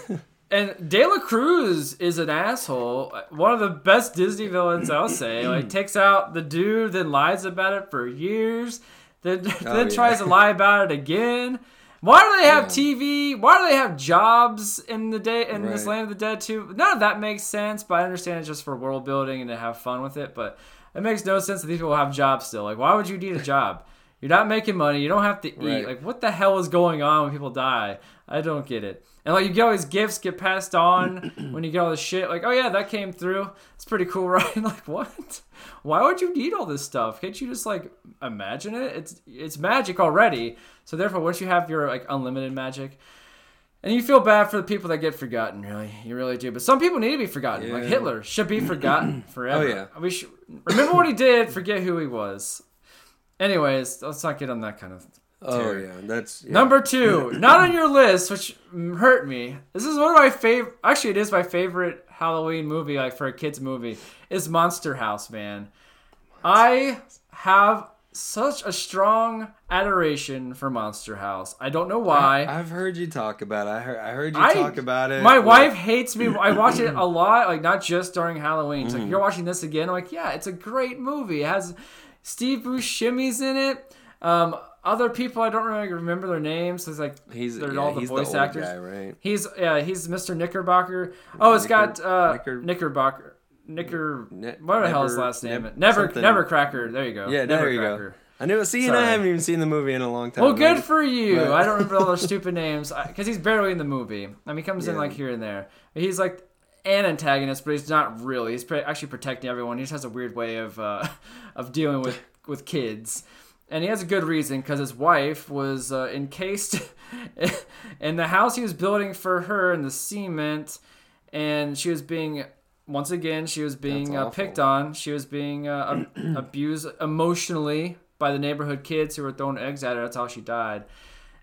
And De La Cruz is an asshole. One of the best Disney villains, I'll say. Like takes out the dude, then lies about it for years, then oh, then Oh, yeah. tries to lie about it again. Why do they have Yeah. TV? Why do they have jobs in the day in this land of the dead too? None of that makes sense, but I understand it's just for world building and to have fun with it. But it makes no sense that these people have jobs still. Like, why would you need a job? You're not making money. You don't have to eat. Right. Like, what the hell is going on when people die? I don't get it. And like, you get all these gifts get passed on when you get all this shit. Like, oh yeah, that came through. It's pretty cool, right? like, what? Why would you need all this stuff? Can't you just like imagine it? It's it's magic already. So therefore, once you have your like unlimited magic, and you feel bad for the people that get forgotten, really, you really do. But some people need to be forgotten. Like Hitler should be forgotten forever. Oh, yeah. we should remember what he did, forget who he was. Anyways, let's not get on that kind of. Oh yeah, that's yeah. Number two, not on your list, which hurt me. This is one of my favorite. Actually, it is my favorite Halloween movie, like for a kids movie, is Monster House. Man, I have such a strong adoration for Monster House. I don't know why. I've heard you talk about it. I heard I heard you I- talk about it. My like- wife hates me. I watch it a lot, like not just during Halloween. She's Mm-hmm. like, "You're watching this again?" I'm like, "Yeah, it's a great movie. It has Steve Buscemi's in it. Um, other people I don't really remember their names. It's like He's they're yeah, all the he's voice the actors. guy, right? He's yeah, he's Mr. Knickerbocker. Oh, it's got uh, Knicker- Knickerbocker. Knicker. Ne- what the hell is his last name? Neb- Never. something. Nebbercracker. There you go. Yeah, there you go. I knew. See, and. I haven't even seen the movie in a long time. Well, good for you. But- I don't remember all those stupid names because he's barely in the movie. I mean, he comes in like here and there. He's like an antagonist, but he's not really. He's pre- actually protecting everyone. He just has a weird way of uh, of dealing with with kids, and he has a good reason because his wife was uh, encased in the house he was building for her in the cement, and she was being. Once again, she was being uh, picked on. She was being uh, ab- abused emotionally by the neighborhood kids who were throwing eggs at her. That's how she died.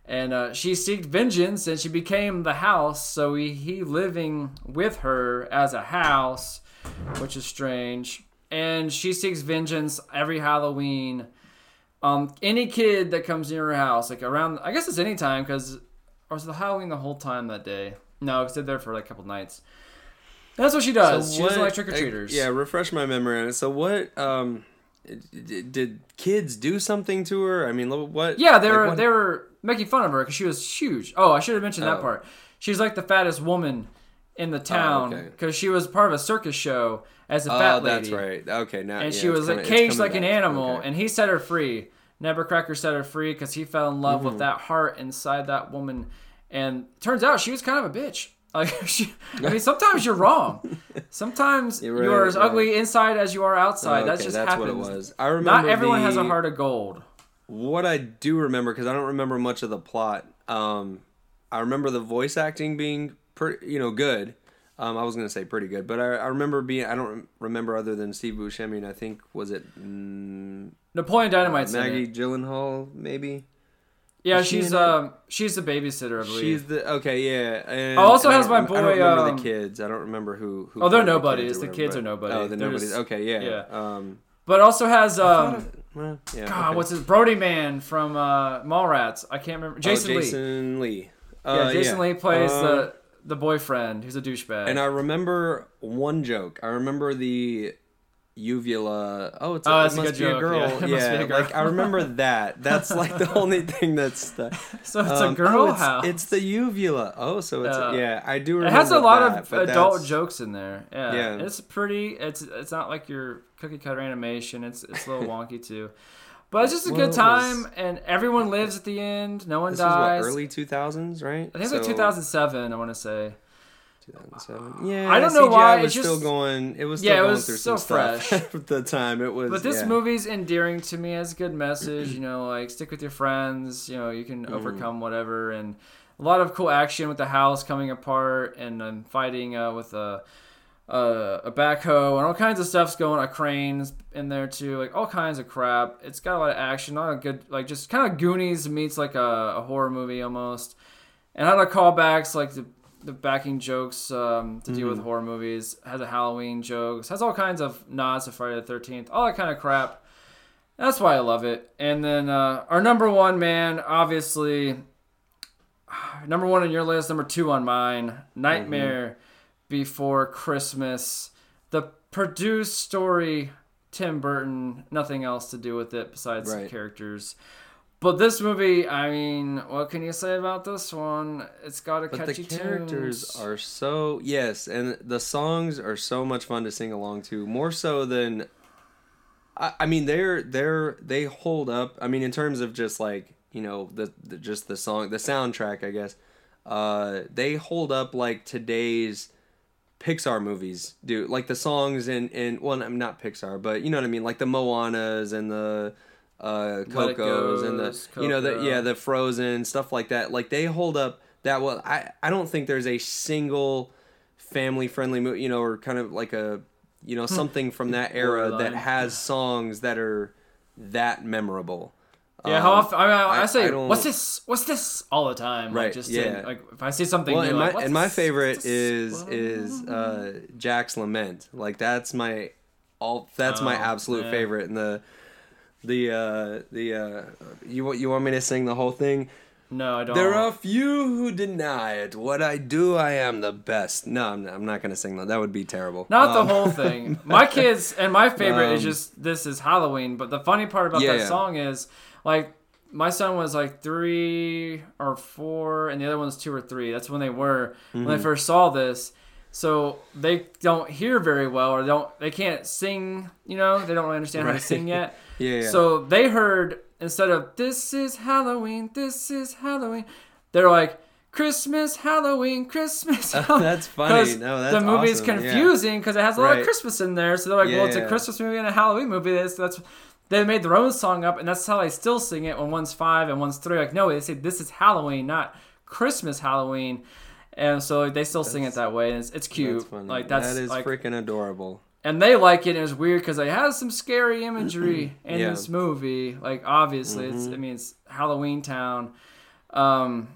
And uh, she seeked vengeance, and she became the house. So he, he living with her as a house, which is strange. And she seeks vengeance every Halloween. Um, any kid that comes near her house, like around, I guess it's any time, because or was the Halloween the whole time that day? No, I they're there for like a couple nights. That's what she does. she doesn't like trick or treaters. Yeah, refresh my memory on it. So what? Um, d- did kids do something to her? I mean, what? Yeah, they like, were what- they were making fun of her because she was huge. Oh, I should have mentioned that Oh. part. She's like the fattest woman in the town okay. because she was part of a circus show as a Oh, fat lady. that's right. Okay, now And yeah, she was kinda- like it's caged like an animal, Okay. and he set her free. Nebbercracker set her free because he fell in love Mm-hmm. with that heart inside that woman. And turns out she was kind of a bitch. Like she, I mean, sometimes you're wrong. Sometimes You're you're as right. ugly inside as you are outside. Oh, that okay, just that's happens. what it was. I remember Not everyone has a heart of gold. What I do remember, because I don't remember much of the plot. Um, I remember the voice acting being pretty, you know, good. Um, I was gonna say pretty good, but I, I remember being. I don't remember other than Steve Buscemi. And I think was it mm, Napoleon Dynamite's in it. Maggie Gyllenhaal, maybe. Yeah, Is she she's it? um she's the babysitter, I believe. She's the okay, yeah. And, also and has my rem- I don't boy, remember um, the kids. I don't remember who. who Oh, they're played the kids The whatever, kids but- are nobody. Oh, the nobodies. just- Okay, yeah. yeah. Um, but also has um well, yeah. God, okay. what's his Brodie Man from uh Mallrats? I can't remember. Jason, oh, Lee. Jason Lee. Yeah, Uh, Jason Lee plays Uh, the the boyfriend who's a douchebag. And I remember one joke. I remember the uvula. Oh, it's Oh, a, it a must good be a joke. girl. Yeah, it must be a girl. like I remember that. That's like the only thing that's the. So it's um, a girl oh, it's, house. It's the uvula. Oh, so it's Yeah. yeah. I do. Remember It has a lot that, of adult that's- jokes in there. Yeah. Yeah. It's pretty. It's it's not like your cookie cutter animation. It's it's a little wonky too. But it's just a good time, was- and everyone lives at the end. No one This was what dies. early two thousands, right? I think it's like 2007. I want to say. 2007. Yeah, I don't know CGI why, Was it's still going. It was Yeah, still it going was through so fresh. at the time. It was. But this yeah. movie's endearing to me. Has a good message. You know, like stick with your friends. You know, you Mm-hmm. can overcome whatever, and a lot of cool action with the house coming apart and um, fighting uh, with a. Uh, a backhoe and all kinds of stuff's going. A cranes in there too, like all kinds of crap. It's got a lot of action, not a good like just kind of Goonies meets like a, a horror movie almost, and had a callbacks like the the backing jokes um, to deal with horror movies. Has a Halloween jokes. Has all kinds of nods to Friday the Thirteenth. All that kind of crap. That's why I love it. And then uh, our number one man, obviously, number one on your list, number two on mine, Nightmare Before Christmas. The produced story, Tim Burton, nothing else to do with it besides the characters. But this movie, I mean, what can you say about this one? It's got a But catchy the characters tunes. are so yes, and the songs are so much fun to sing along to. More so than, I, I mean, they're they're they hold up. I mean, in terms of just like you know the, the just the song, the soundtrack, I guess. Uh, they hold up like today's Pixar movies do. Like the songs in in well, I'm not Pixar, but you know what I mean. Like the Moanas and the uh Cocos and the you know the yeah the Frozen stuff like that. Like they hold up that well. I I don't think there's a single family friendly movie, you know, or kind of like a you know something from that era that has songs that are that memorable. Yeah, Um, how often? I, mean, I, I say, I "What's this? What's this?" all the time. Like, Right, Just yeah. to, like if I see something well, new, and my like, "What's and my favorite this? is is uh, Jack's Lament. Like that's my all. That's my Oh, absolute yeah. favorite. And the the uh, the uh, you want you want me to sing the whole thing? no, I don't. There are few who deny it. What I do, I am the best. No, I'm not, I'm not gonna sing that. That would be terrible. Not Um, the whole thing. My kids and my favorite is Um, just this is Halloween. But the funny part about Yeah, that yeah. song is like my son was like three or four, and the other one was two or three. That's when they were when Mm-hmm. they first saw this. So they don't hear very well, or don't they can't sing. You know, they don't really understand how to sing yet. Yeah, yeah. So they heard instead of "This is Halloween, this is Halloween," they're like. Christmas, Halloween, Christmas. Halloween." That's funny. No, that's the movie's awesome. Confusing because it has a lot of Christmas in there. So they're like, well, it's a Christmas movie and a Halloween movie. That's that's they made their own song up, and that's how they still sing it when one's five and one's three. Like, no, they say this is Halloween, not Christmas Halloween. And so they still sing it that way, and it's, it's cute. That's. Like that's that is like, freaking adorable. and they like it. and It's weird because it has some scary imagery in Yeah. Mm-hmm. this movie. Like obviously, it's I mean it's Halloween Town. Um,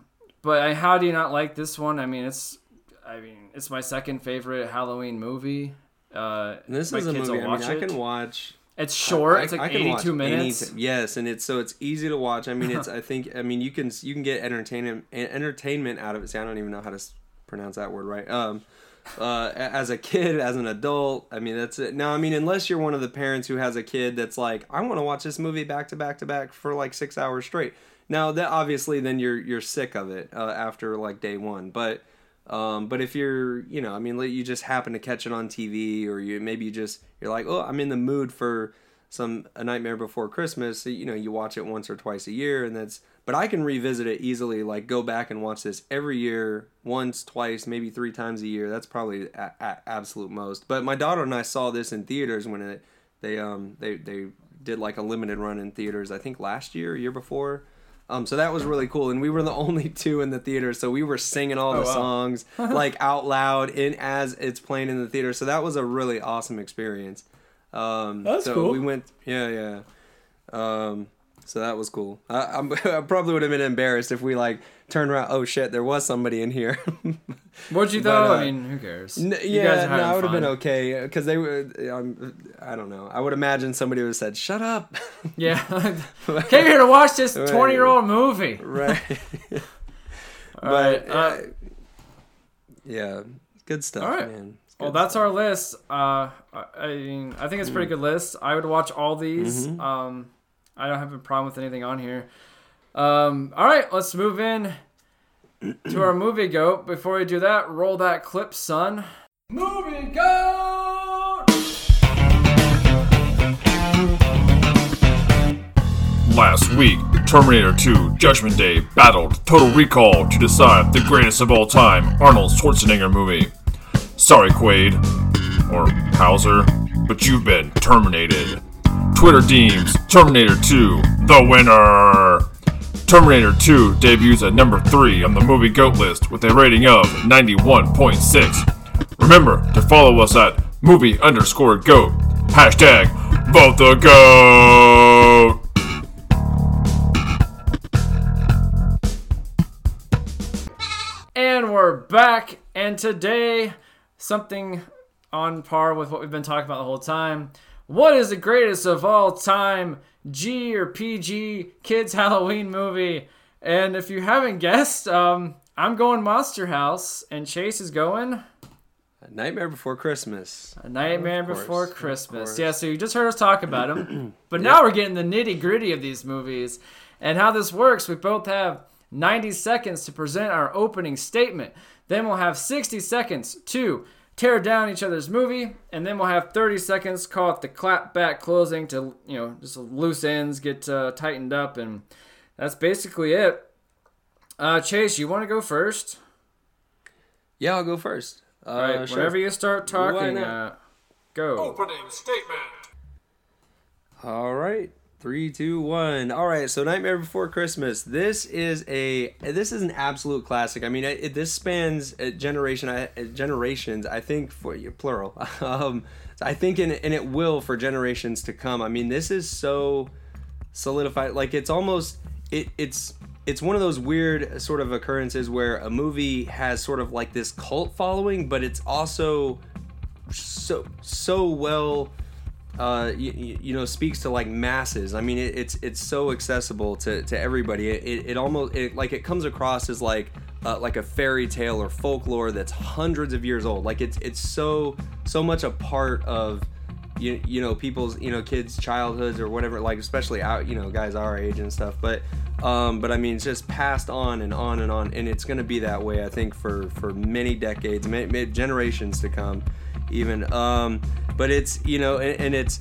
but I, how do you not like this one? I mean, it's I mean it's my second favorite Halloween movie. Uh, this is a movie. I mean, I can watch. It's short. I- it's like I can watch 82 minutes. anything. Yes, and it's so it's easy to watch. I mean, it's I think I mean you can you can get entertainment entertainment out of it. See, I don't even know how to pronounce that word right. Um, uh, as a kid, as an adult, I mean that's it. Now, I mean, unless you're one of the parents who has a kid that's like, I want to watch this movie back to back to back for like six hours straight. Now, that obviously then you're you're sick of it uh, after like day one, but. Um, but if you're, you know, I mean, you just happen to catch it on TV, or you maybe you just you're like, oh, I'm in the mood for some A Nightmare Before Christmas. So, you know, you watch it once or twice a year, and that's. But I can revisit it easily. Like go back and watch this every year, once, twice, maybe three times a year. That's probably absolute most. But my daughter and I saw this in theaters when it, they um they they did like a limited run in theaters. I think last year, year before. Um, so that was really cool, and we were the only two in the theater, so we were singing all the Oh, wow. songs like out loud in as it's playing in the theater. So that was a really awesome experience. Um, That's so cool. We went, yeah, yeah. Um, so that was cool. I, I'm, I probably would have been embarrassed if we like turned around. Oh shit, there was somebody in here. What'd you But, though? uh, I mean, who cares? N- You guys yeah, no, I would have been okay because they were. Um, I don't know. I would imagine somebody would have said, "Shut up." Yeah, came here to watch this twenty-year-old movie. right. All right, but uh, uh, yeah, good stuff, all right. man. Well, that's our list. Uh, I I mean, I think it's a pretty good list. I would watch all these. Um, I don't have a problem with anything on here. Um, all right, let's move in to our movie GOAT. Before we do that, roll that clip, son. Movie GOAT. Last week, Terminator 2 Judgment Day battled Total Recall to decide the greatest of all time Arnold Schwarzenegger movie. Sorry, Quaid, or Hauser, but you've been terminated. Twitter deems Terminator 2 the winner. Terminator 2 debuts at number 3 on the movie GOAT list with a rating of 91.6. Remember to follow us at movie underscore GOAT. Hashtag vote the GOAT. And we're back, and today, something on par with what we've been talking about the whole time. What is the greatest of all time G or PG kids Halloween movie? And if you haven't guessed, um, I'm going Monster House, and Chase is going Nightmare Before Christmas. A Nightmare course, Before Christmas. Yeah, so you just heard us talk about them, but now we're getting the nitty gritty of these movies and how this works. We both have 90 seconds to present our opening statement. Then we'll have 60 seconds to tear down each other's movie, and then we'll have 30 seconds call it the clap back closing to you know just loose ends get uh, tightened up, and that's basically it. Uh, Chase, you want to go first? Yeah, I'll go first. Uh, All right, sure. whenever you start talking, uh, go. Opening statement. All right. Three, two, one. All right. So, Nightmare Before Christmas. This is a this is an absolute classic. I mean, it, this spans a generation, generations. I think for you plural. um, I think and and it will for generations to come. I mean, this is so solidified. Like it's almost it it's it's one of those weird sort of occurrences where a movie has sort of like this cult following, but it's also so so well uh, you, you know speaks to like masses. I mean it, it's it's so accessible to, to everybody. It, it, it almost it like it comes across as like uh, like a fairy tale or folklore that's hundreds of years old. Like it's it's so so much a part of you, you know people's you know kids childhoods or whatever like especially out you know guys our age and stuff. But um but i mean it's just passed on and on and on and it's going to be that way i think for for many decades ma- ma- generations to come even um but it's you know and, and it's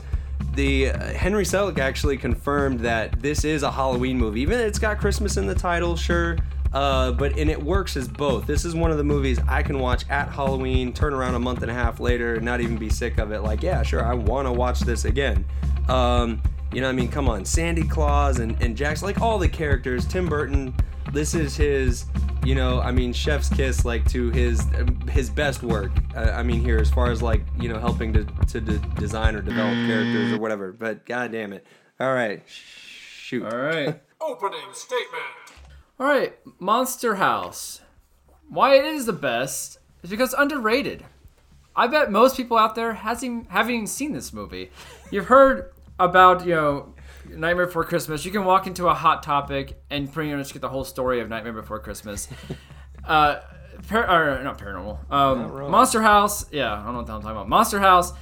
the uh, Henry Selick actually confirmed that this is a Halloween movie. Even it's got Christmas in the title, sure, uh, but and it works as both. This is one of the movies I can watch at Halloween, turn around a month and a half later, and not even be sick of it. Like, yeah, sure, I want to watch this again. Um, you know, I mean, come on, Sandy Claus and and Jackson, like all the characters. Tim Burton, this is his. You know, I mean, Chef's kiss, like to his his best work. Uh, I mean, here as far as like you know, helping to to de- design or develop characters or whatever. But god damn it! All right, shoot. All right. Opening statement. All right, Monster House. Why it is the best is because it's underrated. I bet most people out there hasn't haven't even seen this movie. You've heard about you know Nightmare Before Christmas. You can walk into a Hot Topic and pretty much get the whole story of Nightmare Before Christmas. uh, par- or not paranormal. Um, wrong. Monster House. Yeah, I don't know what the hell I'm talking about. Monster House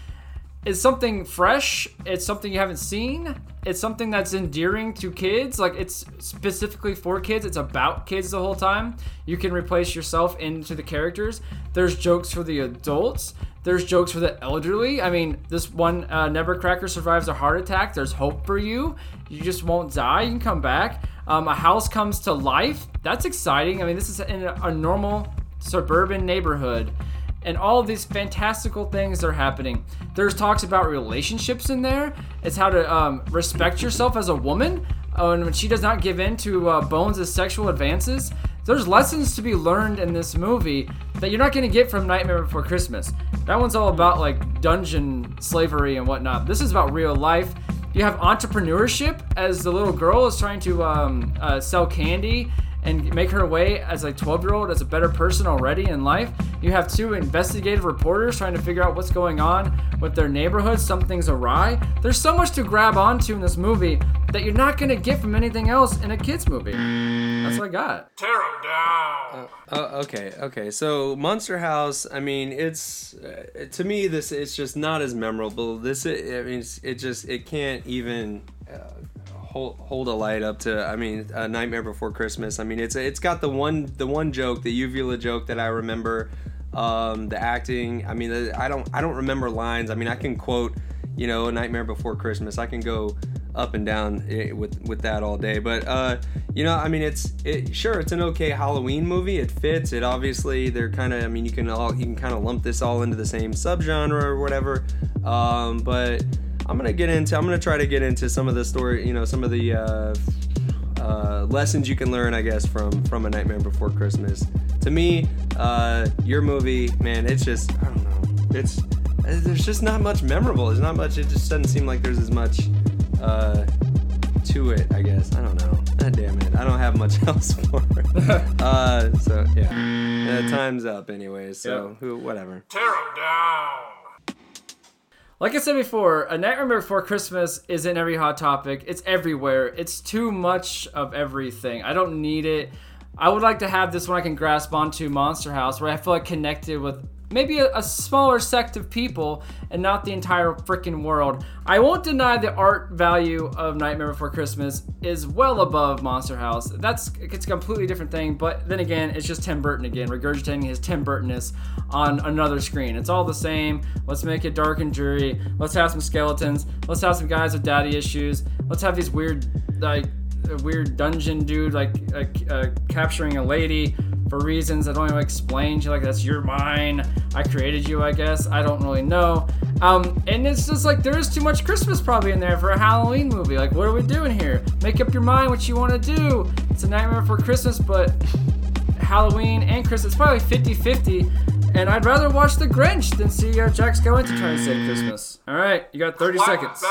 is something fresh. It's something you haven't seen. It's something that's endearing to kids. Like it's specifically for kids. It's about kids the whole time. You can replace yourself into the characters. There's jokes for the adults. There's jokes for the elderly. I mean, this one uh, Nebbercracker survives a heart attack. There's hope for you. You just won't die. You can come back. Um, a house comes to life. That's exciting. I mean, this is in a, a normal suburban neighborhood and all of these fantastical things are happening. There's talks about relationships in there. It's how to um, respect yourself as a woman, uh, and when she does not give in to uh, Bones' sexual advances. There's lessons to be learned in this movie that you're not going to get from Nightmare Before Christmas. That one's all about like dungeon slavery and whatnot. This is about real life. You have entrepreneurship as the little girl is trying to um, uh, sell candy and make her way as a 12 year old as a better person already in life. You have two investigative reporters trying to figure out what's going on with their neighborhood. Something's awry. There's so much to grab onto in this movie that you're not going to get from anything else in a kids movie. That's what I got. Tear them down. Uh, okay, okay. So Monster House, I mean, it's uh, to me this it's just not as memorable. This I mean, it's, it just it can't even uh, hold hold a light up to. I mean, a Nightmare Before Christmas. I mean, it's it's got the one the one joke, the uvula joke that I remember. Um, the acting. I mean, I don't I don't remember lines. I mean, I can quote, you know, Nightmare Before Christmas. I can go up and down eh, with with that all day. But uh, you know, I mean, it's it, sure it's an okay Halloween movie. It fits. It obviously they're kind of. I mean, you can all you can kind of lump this all into the same subgenre or whatever. Um, but I'm gonna get into. I'm gonna try to get into some of the story. You know, some of the. Uh, uh, lessons you can learn, I guess, from from A Nightmare Before Christmas. To me, uh, your movie, man, it's just I don't know. It's there's just not much memorable. There's not much. It just doesn't seem like there's as much uh, to it. I guess I don't know. Ah, damn it, I don't have much else for it. uh, so yeah, uh, time's up anyway. So Yep. who, whatever. Tear him down. Like I said before, A Nightmare Before Christmas is in every Hot Topic. It's everywhere. It's too much of everything. I don't need it. I would like to have this one I can grasp onto Monster House, where I feel like connected with maybe a, a smaller sect of people and not the entire freaking world. I won't deny the art value of Nightmare Before Christmas is well above Monster House. That's it's a completely different thing, but then again, it's just Tim Burton again, regurgitating his Tim Burtonness on another screen. It's all the same. Let's make it dark and dreary. Let's have some skeletons. Let's have some guys with daddy issues. Let's have these weird like a weird dungeon dude like uh, uh, capturing a lady for reasons I don't even explain. She's like, that's your mine. I created you, I guess. I don't really know. Um, and it's just like there is too much Christmas probably in there for a Halloween movie. Like, what are we doing here? Make up your mind what you want to do. It's a Nightmare for Christmas, but Halloween and Christmas. It's probably 50 50. And I'd rather watch The Grinch than see uh, Jack Skellington trying to save Christmas. All right, you got 30 seconds.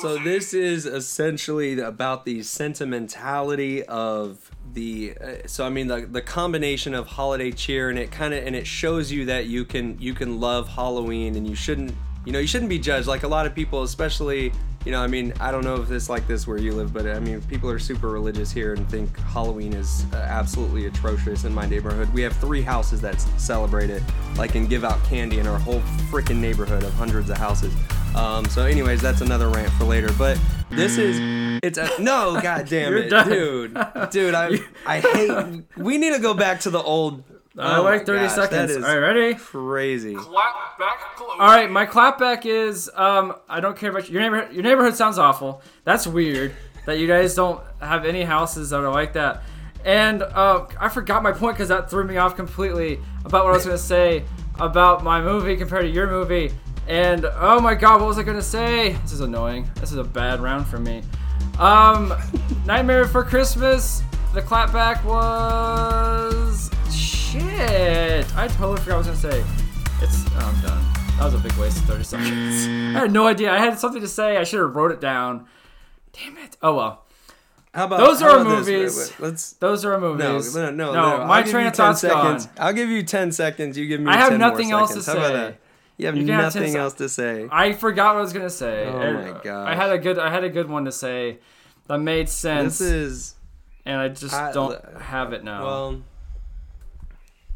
So this is essentially about the sentimentality of the uh, so I mean the the combination of holiday cheer and it kind of and it shows you that you can you can love Halloween and you shouldn't you know you shouldn't be judged like a lot of people especially you know I mean I don't know if it's like this where you live but I mean people are super religious here and think Halloween is uh, absolutely atrocious in my neighborhood. We have three houses that celebrate it like and give out candy in our whole freaking neighborhood of hundreds of houses. Um, so anyways that's another rant for later but this is it's a no god damn it done. dude. Dude I I hate we need to go back to the old I oh my like 30 gosh, seconds. is All right, ready? crazy Clap back closing. All right, my clapback is um I don't care about your neighborhood. Your neighborhood sounds awful. That's weird that you guys don't have any houses that are like that. And uh, I forgot my point because that threw me off completely about what I was gonna say about my movie compared to your movie. And oh my god, what was I gonna say? This is annoying. This is a bad round for me. Um, Nightmare for Christmas. The clapback was shit. I totally forgot what I was gonna say. It's oh, I'm done. That was a big waste of 30 seconds. I had no idea. I had something to say. I should have wrote it down. Damn it. Oh well. how about Those are about this? movies. Wait, wait, let's Those are no, movies. no, no, no. no. my train of 10 thought's seconds. gone. I'll give you 10 seconds. You give me I have 10 more nothing else to seconds. How about say. that? You have You can have 10 nothing else to say. I forgot what I was gonna say. Oh And my god! I had a good. I had a good one to say that made sense, This is and I just I- don't have it now. well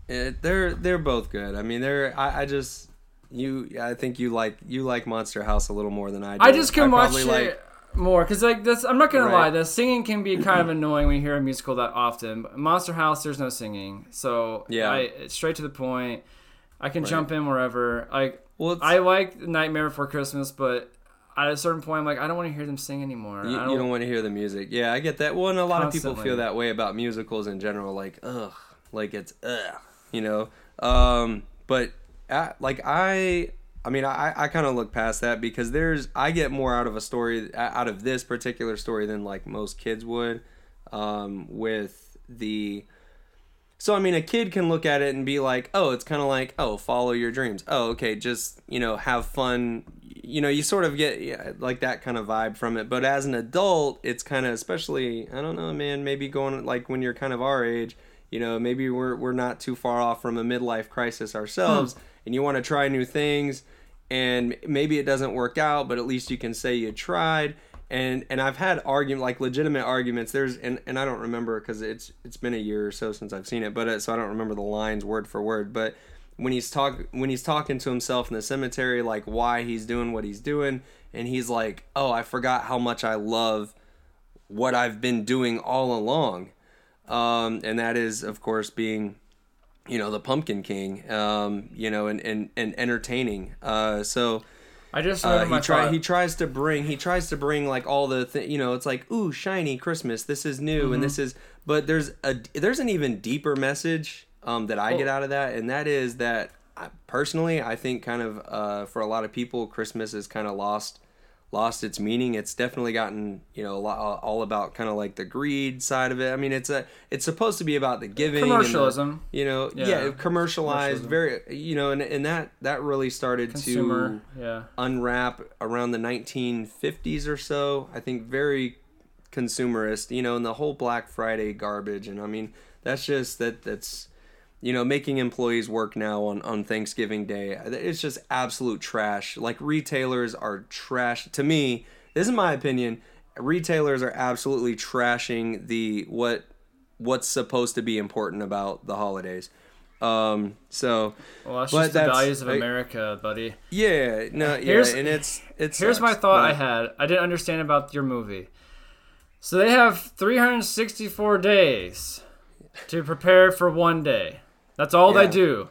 it, they're they're both good. I mean, they're I, I just you I think you like you like Monster House a little more than I do. I just can watch probably it like- more because like this. I'm not gonna Right. lie. The singing can be kind of annoying when you hear a musical that often. Monster House, there's no singing, so Yeah. I it's straight to the point. I can Right. jump in wherever. Like well, I like Nightmare Before Christmas, but at a certain point, I'm like, I don't want to hear them sing anymore. You, I you don't want to hear the music. Yeah, I get that. Well, and a lot of people feel that way about musicals in general. Like, ugh, like it's ugh, you know. Um, but uh like I, I mean, I I kind of look past that because there's I get more out of a story out of this particular story than like most kids would. Um, with the so I mean, a kid can look at it and be like, "Oh, it's kind of like, oh, follow your dreams. Oh, okay, just you know, have fun. You know, you sort of get yeah, like that kind of vibe from it. But as an adult, it's kind of, especially, I don't know, man. Maybe going like when you're kind of our age, you know, maybe we're we're not too far off from a midlife crisis ourselves, Hmm. and you want to try new things, and maybe it doesn't work out, but at least you can say you tried. And and I've had argument like legitimate arguments. There's and, and I don't remember because it's it's been a year or so since I've seen it, but uh, so I don't remember the lines word for word. But when he's talk when he's talking to himself in the cemetery, like why he's doing what he's doing, and he's like, oh, I forgot how much I love what I've been doing all along, um, and that is of course being you know the Pumpkin King, um, you know, and and and entertaining. Uh, so. I just Uh, he try thought. he tries to bring he tries to bring like all the th- you know it's like ooh shiny Christmas this is new Mm-hmm. and this is but there's a there's an even deeper message um, that I get out of that and that is that I, personally I think kind of uh, for a lot of people Christmas is kind of lost lost its meaning it's definitely gotten you know a lot, all about kind of like the greed side of it I mean it's a it's supposed to be about the giving and the- Commercialism. you know yeah, Yeah. commercialized very you know and, and that that really started consumer. to Yeah. unwrap around the 1950s or so. I think very consumerist, you know, and the whole Black Friday garbage. And I mean, that's just that that's you know making employees work now on on Thanksgiving Day. It's just absolute trash. Like retailers are trash to me. This is my opinion. Retailers are absolutely trashing the what what's supposed to be important about the holidays. Um, so Well, that's But just the that's- values of I- America, buddy. yeah, no, yeah, Here's- and it's it's. Here's my thought I had. I didn't understand about your movie. So they have 364 days to prepare for one day. That's all Yeah. they do.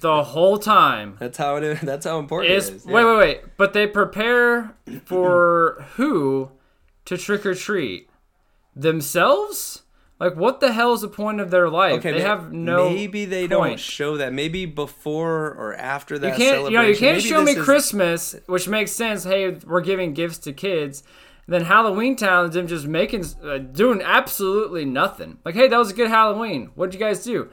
The whole time. That's how it is. That's how important Is it is. wait, wait, wait. But they prepare for who to trick or treat? Themselves? Like what the hell is the point of their life? Okay, they ma- have no Maybe they don't show that. Maybe before or after that You can't, you know, you can't Maybe show me is- Christmas, which makes sense. Hey, we're giving gifts to kids. Then Halloween Town is them just making, uh, doing absolutely nothing. Like, hey, that was a good Halloween. What did you guys do?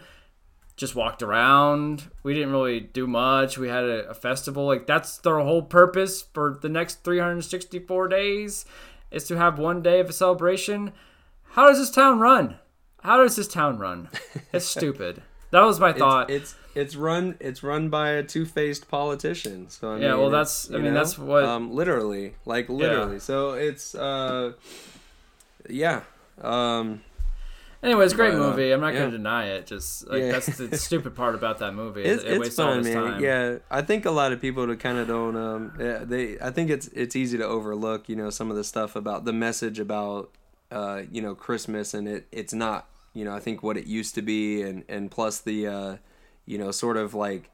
Just walked around. We didn't really do much. We had a, a festival. Like that's their whole purpose for the next 364 days is to have one day of a celebration. How does this town run? How does this town run? It's stupid. That was my thought. It's, it's it's run it's run by a two faced politician. So I Yeah, mean, well, that's- I mean, know, that's what- um, literally like literally. So it's uh yeah um Anyways, great But, uh, movie. I'm not yeah. gonna deny it. Just like Yeah. that's the stupid part about that movie. it's, It, it it's fun, man. time. Yeah, I think a lot of people to kind of don't. Um, yeah, they. I think it's it's easy to overlook. You know, some of the stuff about the message about, uh, you know, Christmas, and it it's not. You know, I think what it used to be, and and plus the, uh, you know, sort of like.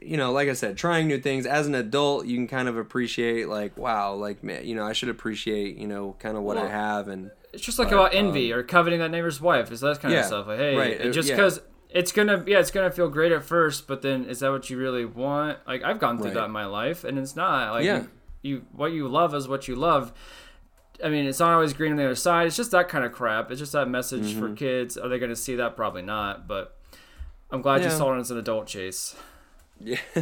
You know, like I said, trying new things as an adult, you can kind of appreciate, like, wow, like, man, you know, I should appreciate, you know, kind of what I have, and It's just like But, about envy or coveting that neighbor's wife. Is that kind Yeah, of stuff? Like, hey, right, and uh, just yeah. because it's gonna, yeah, it's gonna feel great at first, but then is that what you really want? Like I've gone through Right. that in my life, and it's not. Like Yeah. you, what you love is what you love. I mean, it's not always green on the other side. It's just that kind of crap. It's just that message Mm-hmm. for kids. Are they going to see that? Probably not. But I'm glad you saw it as an adult chase. Yeah.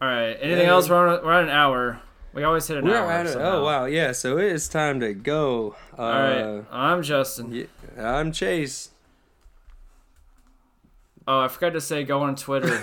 All right. Anything Yeah. else? We're on, we're at an hour. We always hit an We're hour. at it. Oh wow, yeah. So it is time to go. Uh, All right. I'm Justin. Yeah, I'm Chase. Oh, I forgot to say go on Twitter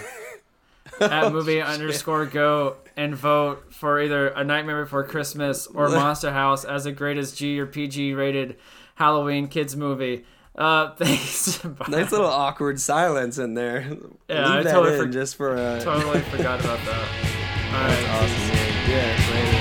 at movie underscore go and vote for either A Nightmare Before Christmas or Monster House as the greatest G or PG rated Halloween kids movie. Uh, thanks. Nice little awkward silence in there. Yeah, Leave I that totally in for- just for a. totally forgot about that. All right. Awesome. man. Yeah. Later.